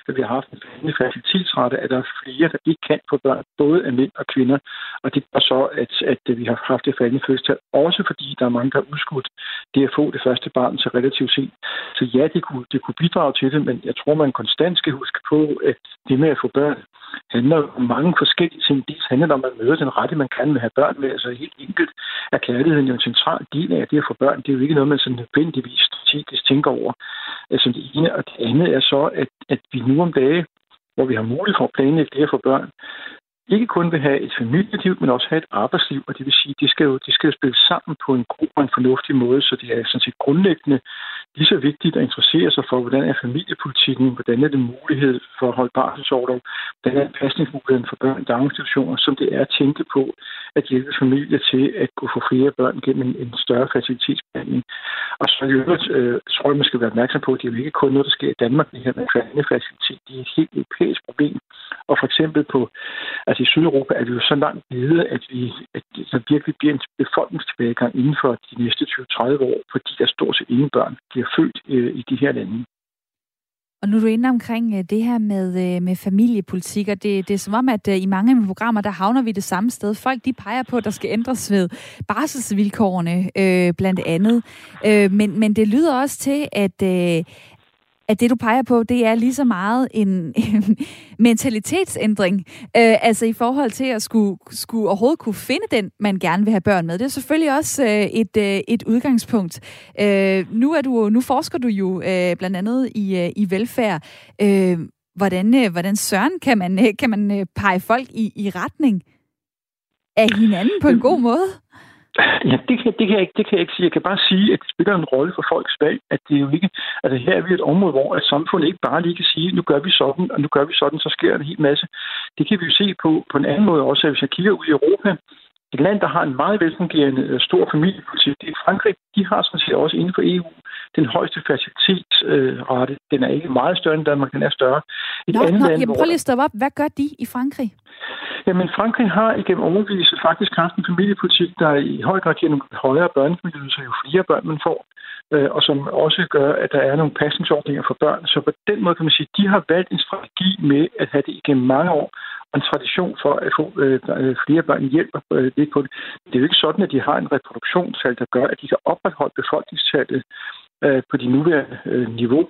J: at vi har haft en faldende fertilitetsrate, at der er flere, der ikke kan få børn, både af mænd og kvinder, og det er så, at, at øh, vi har haft det faldende fødselstal, også fordi der er mange, der er udskudt det at få det første barn så relativt sent. Så ja, det kunne, det kunne bidrage til det, men jeg tror, man konstant skal huske på, at det med at få børn handler om mange forskellige ting. Det handler om at møde den rette, man kan med have børn med. Altså helt enkelt er kærligheden jo en central del af det at få børn. Det er jo ikke noget, man sådan nødvendigvis strategisk tænker over. Altså det ene, og det andet er så, at, at vi nu om dage, hvor vi har mulighed for at planlægge det her for børn, ikke kun vil have et familieliv, men også have et arbejdsliv, og det vil sige, at det skal jo, det skal jo spille sammen på en god og en fornuftig måde, så det er sådan set grundlæggende lige så vigtigt at interessere sig for, hvordan er familiepolitikken, hvordan er det mulighed for at holde barselsordning, hvordan er pasningsmuligheden for børn i daginstitutioner, som det er at tænke på at hjælpe familier til at kunne få flere børn gennem en, en større fertilitetsbehandling. Og så i øvrigt, øh, tror jeg, man skal være opmærksom på, at det er jo ikke kun noget, der sker i Danmark, det her med facilitet. Det er et helt europæisk problem. Og for eksempel på, altså Altså, i Sydeuropa er vi jo så langt nede, at, vi, at der virkelig bliver en befolkningstilbagegang inden for de næste 20-30 år, fordi der stort set ingen børn bliver født øh, i de her lande.
B: Og nu er du inde omkring øh, det her med, øh, med familiepolitik, og det, det er som om, at øh, i mange af programmer, der havner vi det samme sted. Folk, de peger på, at der skal ændres ved barselsvilkårene, øh, blandt andet. Øh, men, men det lyder også til, at, øh, at det, du peger på, det er lige så meget en, en mentalitetsændring. Øh, altså i forhold til at skulle, skulle overhovedet kunne finde den, man gerne vil have børn med. Det er selvfølgelig også øh, et, øh, et udgangspunkt. Øh, nu, er du, nu forsker du jo øh, blandt andet i, øh, i velfærd. Øh, hvordan, øh, hvordan søren kan man, øh, kan man øh, pege folk i, i retning af hinanden på en god måde?
J: Ja, det kan, det, kan jeg ikke, det kan jeg ikke sige. Jeg kan bare sige, at det spiller en rolle for folks valg, at det er jo ikke... Altså her er vi et område, hvor at samfundet ikke bare lige kan sige, nu gør vi sådan, og nu gør vi sådan, så sker der en hel masse. Det kan vi jo se på, på en anden måde også, at hvis jeg kigger ud i Europa, et land, der har en meget velfungerende øh, stor familiepolitik, det er Frankrig. De har sådan set også inden for EU den højeste fertilitetsrate. Øh, den er ikke meget større end Danmark, den er større.
B: Et nå, andet nå, land, jamen, prøv lige at stoppe op. Hvad gør de i Frankrig?
J: Jamen, Frankrig har igennem overvise faktisk haft en familiepolitik, der i høj grad giver nogle højere børnefamilieydelser, jo flere børn man får, øh, og som også gør, at der er nogle pasningsordninger for børn. Så på den måde kan man sige, at de har valgt en strategi med at have det igennem mange år, og en tradition for at få øh, flere børn hjælper øh, lidt på det. Det er jo ikke sådan, at de har en reproduktionstal, der gør, at de kan opretholde befolkningstallet øh, på de nuværende øh, niveau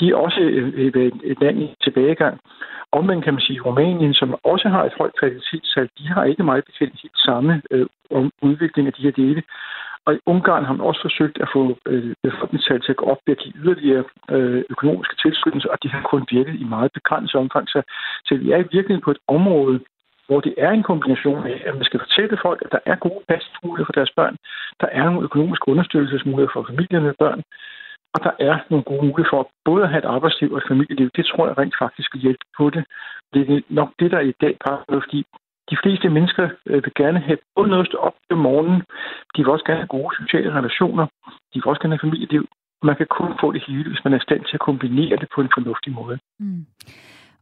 J: de er også øh, øh et land i tilbagegang. Omvendt kan man sige, at Rumænien, som også har et højt kvalitetstal, de har ikke meget bekendt helt samme øh, udvikling af de her dele. Og i Ungarn har man også forsøgt at få øh, befolkningstal til at gå op ved at give yderligere øh, økonomiske tilskyndelser, og de har kun virket i meget begrænset omfang. Så, så vi er i virkeligheden på et område, hvor det er en kombination af, at man skal fortælle folk, at der er gode pasningsmuligheder for deres børn, der er nogle økonomiske understøttelsesmuligheder for familierne med børn, og der er nogle gode muligheder for både at have et arbejdsliv og et familieliv. Det tror jeg rent faktisk vil hjælpe på det. Det er nok det, der i dag bare fordi de fleste mennesker øh, vil gerne have både noget at stå op om morgenen. De vil også gerne have gode sociale relationer. De vil også gerne have familieliv. Man kan kun få det hele, hvis man er i stand til at kombinere det på en fornuftig måde. Mm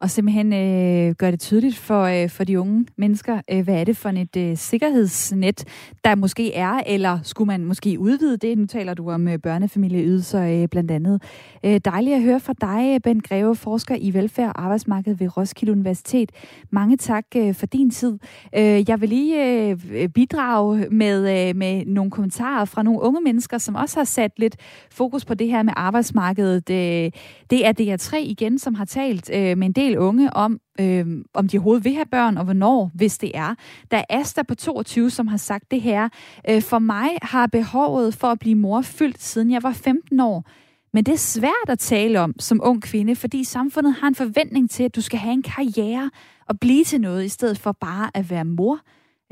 B: og simpelthen øh, gøre det tydeligt for, øh, for de unge mennesker, øh, hvad er det for et øh, sikkerhedsnet, der måske er, eller skulle man måske udvide det? Nu taler du om øh, børnefamilieydelser øh, blandt andet. Øh, dejligt at høre fra dig, Ben Greve, forsker i velfærd og arbejdsmarked ved Roskilde Universitet. Mange tak øh, for din tid. Øh, jeg vil lige øh, bidrage med, øh, med nogle kommentarer fra nogle unge mennesker, som også har sat lidt fokus på det her med arbejdsmarkedet. Øh, det er DR3 igen, som har talt øh, med en del del unge om, øh, om de overhovedet vil have børn, og hvornår, hvis det er. Der er Asta på 22, som har sagt det her. Øh, for mig har behovet for at blive mor fyldt, siden jeg var 15 år. Men det er svært at tale om som ung kvinde, fordi samfundet har en forventning til, at du skal have en karriere og blive til noget, i stedet for bare at være mor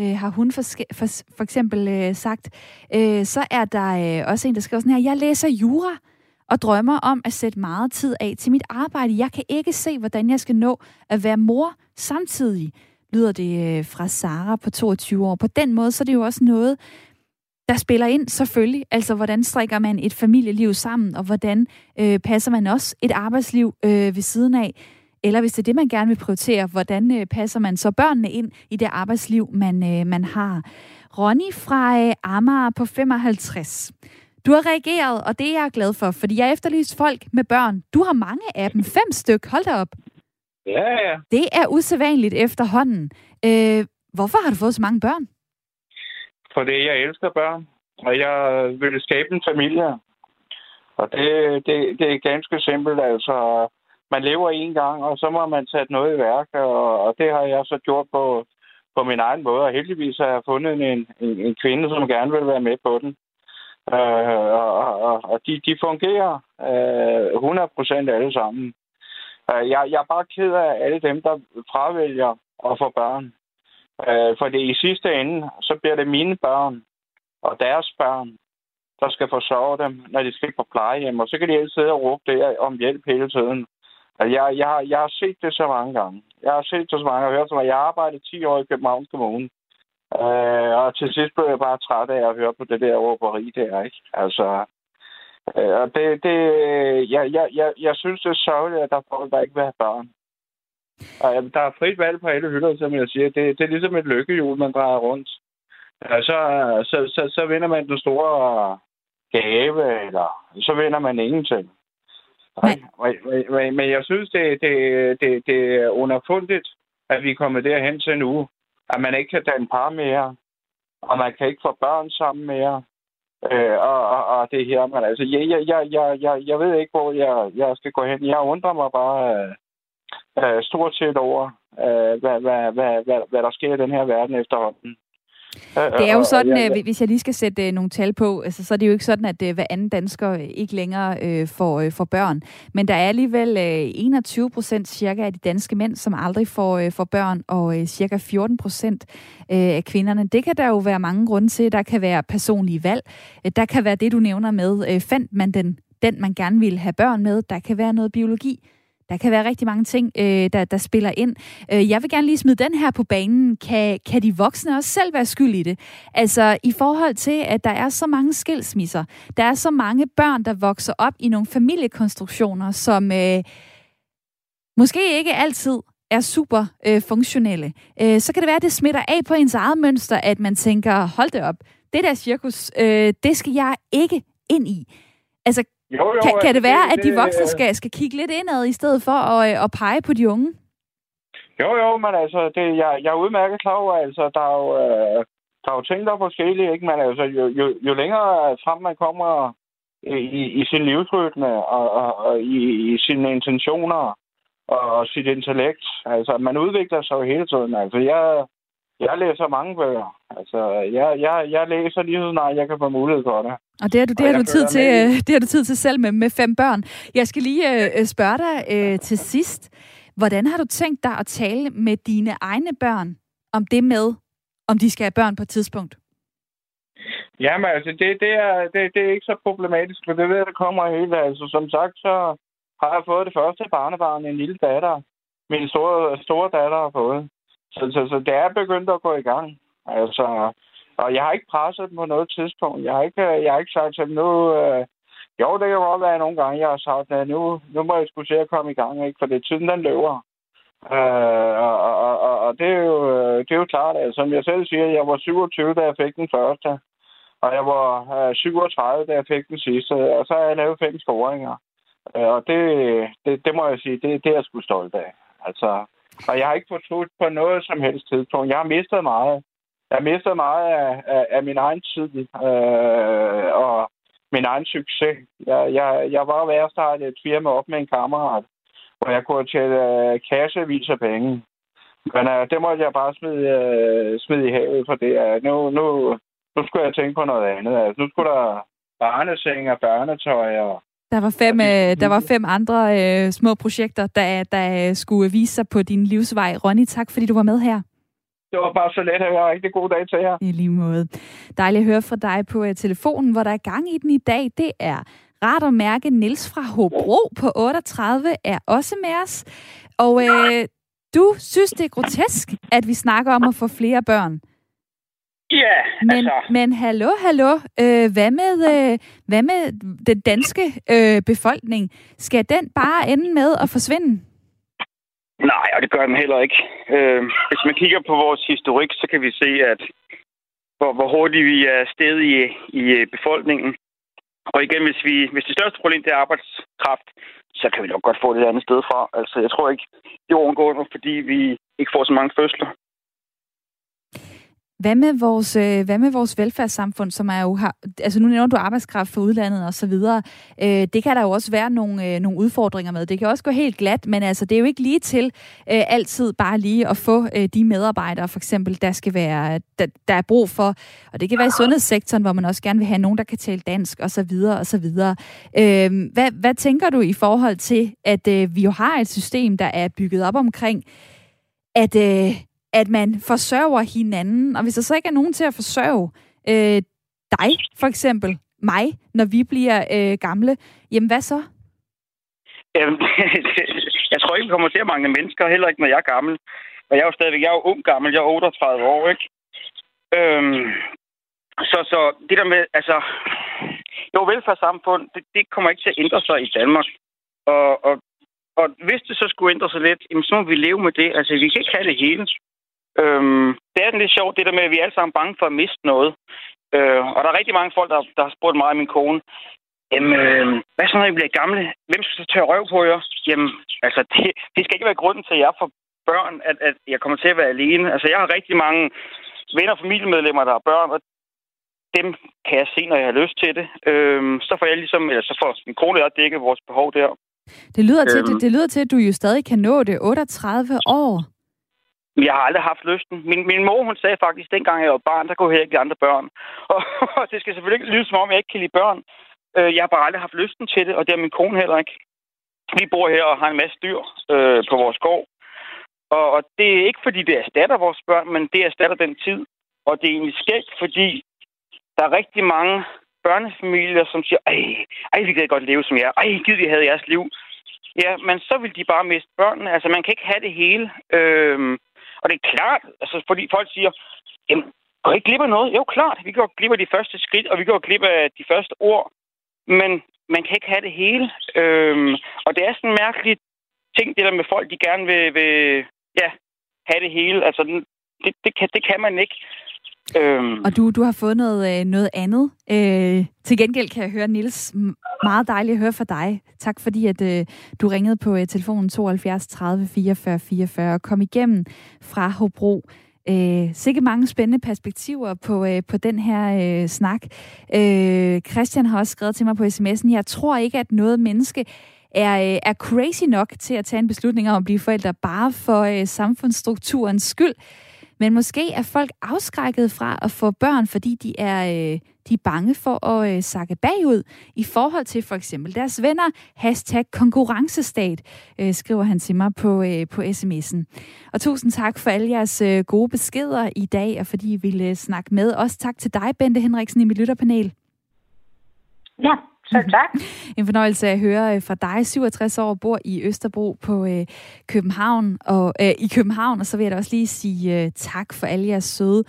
B: øh, har hun for, for, for eksempel øh, sagt. Øh, så er der øh, også en, der skriver sådan her, jeg læser jura og drømmer om at sætte meget tid af til mit arbejde. Jeg kan ikke se, hvordan jeg skal nå at være mor samtidig, lyder det øh, fra Sara på 22 år. På den måde, så er det jo også noget, der spiller ind selvfølgelig. Altså, hvordan strikker man et familieliv sammen, og hvordan øh, passer man også et arbejdsliv øh, ved siden af? Eller hvis det er det, man gerne vil prioritere, hvordan øh, passer man så børnene ind i det arbejdsliv, man, øh, man har? Ronny fra øh, Amager på 55. Du har reageret, og det er jeg glad for, fordi jeg efterlyst folk med børn. Du har mange af dem. Fem styk. Hold da op.
K: Ja, ja.
B: Det er usædvanligt efterhånden. Øh, hvorfor har du fået så mange børn?
K: Fordi jeg elsker børn, og jeg vil skabe en familie. Og det, det, det er ganske simpelt. Altså, man lever en gang, og så må man sætte noget i værk, og, og det har jeg så gjort på, på min egen måde. Og heldigvis har jeg fundet en, en, en kvinde, som gerne vil være med på den. Øh, og og, og de, de fungerer øh, 100 procent alle sammen. Øh, jeg, jeg er bare ked af alle dem, der fravælger at få børn. Øh, for det i sidste ende, så bliver det mine børn og deres børn, der skal forsørge dem, når de skal på plejehjem. Og så kan de altid sidde og råbe der om hjælp hele tiden. Altså, jeg, jeg, jeg har set det så mange gange. Jeg har set det så mange gange. Jeg har arbejdet 10 år i Københavns Kommune. Øh, og til sidst blev jeg bare træt af at høre på det der råberi der, ikke? Altså, øh, og det, det, jeg, jeg, jeg, jeg synes, det er sørgeligt, at der er folk, der ikke vil have børn. Og der er frit valg på alle hylder, som jeg siger. Det, det er ligesom et lykkehjul, man drejer rundt. Ja, så, så, så, så vinder man den store gave, eller så vinder man ingenting. Men, men, men jeg synes, det, det, det, det er underfundigt, at vi er kommet derhen til nu, at man ikke kan danne par mere, og man kan ikke få børn sammen mere. Øh, og, og, og det her, men altså, jeg, jeg, jeg, jeg, jeg, jeg ved ikke, hvor jeg, jeg skal gå hen. Jeg undrer mig bare øh, øh stort set over, øh, hvad, hvad, hvad, hvad, hvad der sker i den her verden efterhånden.
B: Det er jo sådan, ja, ja. hvis jeg lige skal sætte øh, nogle tal på, altså, så er det jo ikke sådan, at øh, hver anden dansker ikke længere øh, får, øh, får børn. Men der er alligevel øh, 21 procent cirka af de danske mænd, som aldrig får, øh, får børn, og øh, cirka 14 procent øh, af kvinderne. Det kan der jo være mange grunde til. Der kan være personlige valg. Der kan være det, du nævner med, øh, fandt man den, den, man gerne ville have børn med. Der kan være noget biologi. Der kan være rigtig mange ting, øh, der, der spiller ind. Øh, jeg vil gerne lige smide den her på banen. Kan, kan de voksne også selv være skyld i det? Altså i forhold til, at der er så mange skilsmisser. Der er så mange børn, der vokser op i nogle familiekonstruktioner, som øh, måske ikke altid er super øh, funktionelle, øh, så kan det være, at det smitter af på ens eget mønster, at man tænker, hold det op, det der cirkus, øh, det skal jeg ikke ind i. Altså, jo, jo, kan, kan det være, det, at de voksne skal, skal kigge lidt indad, i stedet for at, øh, at pege på de unge?
K: Jo, jo, men altså, det, jeg, jeg er udmærket klar over, altså, der er jo, øh, der er jo ting, der er forskellige, ikke? Men altså, jo, jo, jo længere frem man kommer i, i sin livsrytme og, og, og i, i sine intentioner og, og sit intellekt, altså, man udvikler sig jo hele tiden. Altså, jeg, jeg læser mange bøger. Altså, jeg, jeg, jeg læser lige så snart jeg kan få mulighed for det.
B: Og det har du, det har du, tid til, øh, det har du tid til selv med, med fem børn. Jeg skal lige øh, spørge dig øh, til sidst. Hvordan har du tænkt dig at tale med dine egne børn om det med, om de skal have børn på et tidspunkt?
K: Jamen altså, det, det, er, det, det er ikke så problematisk, for det ved der kommer hele. Altså, som sagt, så har jeg fået det første barnebarn, en lille datter. Min store, store datter har fået. Så, så, så det er begyndt at gå i gang. Altså, og jeg har ikke presset dem på noget tidspunkt. Jeg har ikke, jeg har ikke sagt til dem nu... Øh, jo, det kan godt være nogle gange, jeg har sagt, at nu, nu må jeg skulle se at komme i gang, ikke? for det er tiden, den løber. Øh, og, og, og, og det, er jo, øh, det er jo klart, at som jeg selv siger, jeg var 27, da jeg fik den første. Og jeg var øh, 37, da jeg fik den sidste. Og så har jeg lavet fem scoringer. Øh, og det, det, det må jeg sige, det, det er jeg sgu stolt af. Altså, og jeg har ikke fortrudt på noget som helst tidspunkt. Jeg har mistet meget. Jeg har mistet meget af, af, af min egen tid øh, og min egen succes. Jeg, jeg, jeg var ved at starte et firma op med en kammerat, hvor jeg kunne tjene øh, kassevis af penge. Men øh, det måtte jeg bare smide, øh, smide i havet, for det er, nu, nu, nu skulle jeg tænke på noget andet. Altså, nu skulle der barneseng og børnetøj og
B: der var fem, øh, der var fem andre øh, små projekter, der, der skulle vise sig på din livsvej. Ronny, tak fordi du var med her.
K: Det var bare så let at høre. Rigtig god dag til jer.
B: I lige måde. Dejligt at høre fra dig på uh, telefonen, hvor der er gang i den i dag. Det er rart at mærke, Nils fra Hobro på 38 er også med os. Og øh, du synes, det er grotesk, at vi snakker om at få flere børn.
L: Ja,
B: men,
L: altså...
B: Men hallo, hallo. Øh, hvad, med, øh, hvad med den danske øh, befolkning? Skal den bare ende med at forsvinde?
L: Nej, og det gør den heller ikke. Øh, hvis man kigger på vores historik, så kan vi se, at hvor, hvor hurtigt vi er stedet i, i øh, befolkningen. Og igen, hvis, vi, hvis det største problem det er arbejdskraft, så kan vi nok godt få det et andet sted fra. Altså, jeg tror ikke, det under, fordi vi ikke får så mange fødsler.
B: Hvad med vores, øh, hvad med vores velfærdssamfund, som er jo har, altså nu nævner du arbejdskraft for udlandet og så videre. Øh, det kan der jo også være nogle, øh, nogle udfordringer med. Det kan også gå helt glat, men altså det er jo ikke lige til øh, altid bare lige at få øh, de medarbejdere, for eksempel, der skal være, der, der er brug for. Og det kan være i sundhedssektoren, hvor man også gerne vil have nogen, der kan tale dansk og så videre og så videre. Øh, hvad, hvad tænker du i forhold til, at øh, vi jo har et system, der er bygget op omkring, at øh, at man forsørger hinanden. Og hvis der så ikke er nogen til at forsørge øh, dig, for eksempel, mig, når vi bliver øh, gamle, jamen hvad så?
L: Jamen, <laughs> jeg tror ikke, vi kommer til at mangle mennesker, heller ikke, når jeg er gammel. Og jeg er jo stadigvæk, jeg er jo ung gammel, jeg er 38 år, ikke? Øhm, så, så det der med, altså, jo, velfærdssamfund, det, det kommer ikke til at ændre sig i Danmark. Og, og, og hvis det så skulle ændre sig lidt, jamen, så må vi leve med det. Altså, vi kan ikke have det hele. Øhm, det er lidt sjovt, det der med, at vi er alle sammen bange for at miste noget. Øh, og der er rigtig mange folk, der, der har spurgt mig og min kone, Jamen, øh, hvad så, når I bliver gamle? Hvem skal så tage røv på jer? Jamen, altså, det, det skal ikke være grunden til, at jeg får børn, at, at jeg kommer til at være alene. Altså, jeg har rigtig mange venner og familiemedlemmer, der har børn, og dem kan jeg se, når jeg har lyst til det. Øh, så får jeg ligesom, eller så får min kone og dække vores behov der.
B: Det lyder, øhm, til, det, det lyder til, at du jo stadig kan nå det. 38 år.
L: Jeg har aldrig haft lysten. Min, min mor, hun sagde faktisk, dengang jeg var barn, der kunne jeg ikke lide andre børn. <laughs> Og, og det skal selvfølgelig ikke lyde, som om jeg ikke kan lide børn. Øh, jeg har bare aldrig haft lysten til det, og det har min kone heller ikke. Vi bor her og har en masse dyr øh, på vores gård. Og, og det er ikke, fordi det erstatter vores børn, men det erstatter den tid. Og det er egentlig skægt, fordi der er rigtig mange børnefamilier, som siger, ej, ej, vi kan godt leve som jer. Ej, gid, vi havde jeres liv. Ja, men så vil de bare miste børnene. Altså, man kan ikke have det hele. Øh, og det er klart, altså, fordi folk siger, jamen, går ikke glip af noget? Jo, klart, vi går glip af de første skridt, og vi går glip af de første ord. Men man kan ikke have det hele. Øhm, og det er sådan en mærkelig ting, det der med folk, de gerne vil, vil, ja, have det hele. Altså, det, det, kan, det kan man ikke.
B: Øhm. Og du, du har fået noget, øh, noget andet. Øh, til gengæld kan jeg høre, Nils, meget dejligt at høre fra dig. Tak fordi, at øh, du ringede på øh, telefonen 72 30 44 44 og kom igennem fra Hobro. Øh, sikkert mange spændende perspektiver på, øh, på den her øh, snak. Øh, Christian har også skrevet til mig på sms'en, jeg tror ikke, at noget menneske er, øh, er crazy nok til at tage en beslutning om at blive forældre bare for øh, samfundsstrukturens skyld. Men måske er folk afskrækket fra at få børn, fordi de er, øh, de er bange for at øh, sakke bagud i forhold til for eksempel deres venner. Hashtag konkurrencestat, øh, skriver han til mig på, øh, på sms'en. Og tusind tak for alle jeres øh, gode beskeder i dag, og fordi I ville øh, snakke med. Også tak til dig, Bente Henriksen, i mit lytterpanel.
C: Ja, selv tak.
B: En fornøjelse at høre øh, fra dig, 67 år, bor i Østerbro på øh, København, og, øh, i København, og så vil jeg da også lige sige øh, tak for alle jeres søde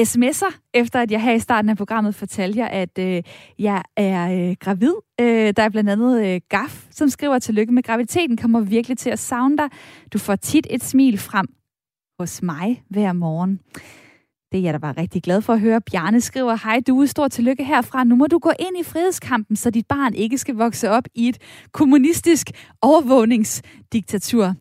B: sms'er, efter at jeg her i starten af programmet fortalte jer, at øh, jeg er øh, gravid. Øh, der er blandt andet øh, Gaf, som skriver, tillykke med graviditeten, kommer virkelig til at savne dig. Du får tit et smil frem hos mig hver morgen. Det er jeg da var rigtig glad for at høre. Bjarne skriver, hej du, stor tillykke herfra. Nu må du gå ind i frihedskampen, så dit barn ikke skal vokse op i et kommunistisk overvågningsdiktatur.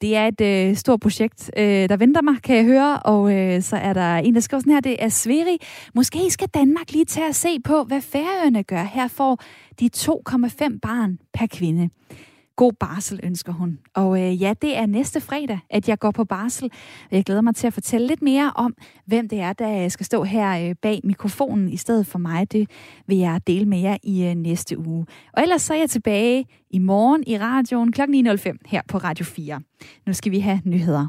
B: Det er et øh, stort projekt, øh, der venter mig, kan jeg høre. Og øh, så er der en, der skriver sådan her, det er Sveri. Måske skal Danmark lige tage og se på, hvad Færøerne gør. Her får de 2,5 barn per kvinde. God barsel, ønsker hun. Og øh, ja, det er næste fredag, at jeg går på barsel. Jeg glæder mig til at fortælle lidt mere om, hvem det er, der øh, skal stå her øh, bag mikrofonen i stedet for mig. Det vil jeg dele med jer i øh, næste uge. Og ellers så er jeg tilbage i morgen i radioen kl. 9.05 her på Radio 4. Nu skal vi have nyheder.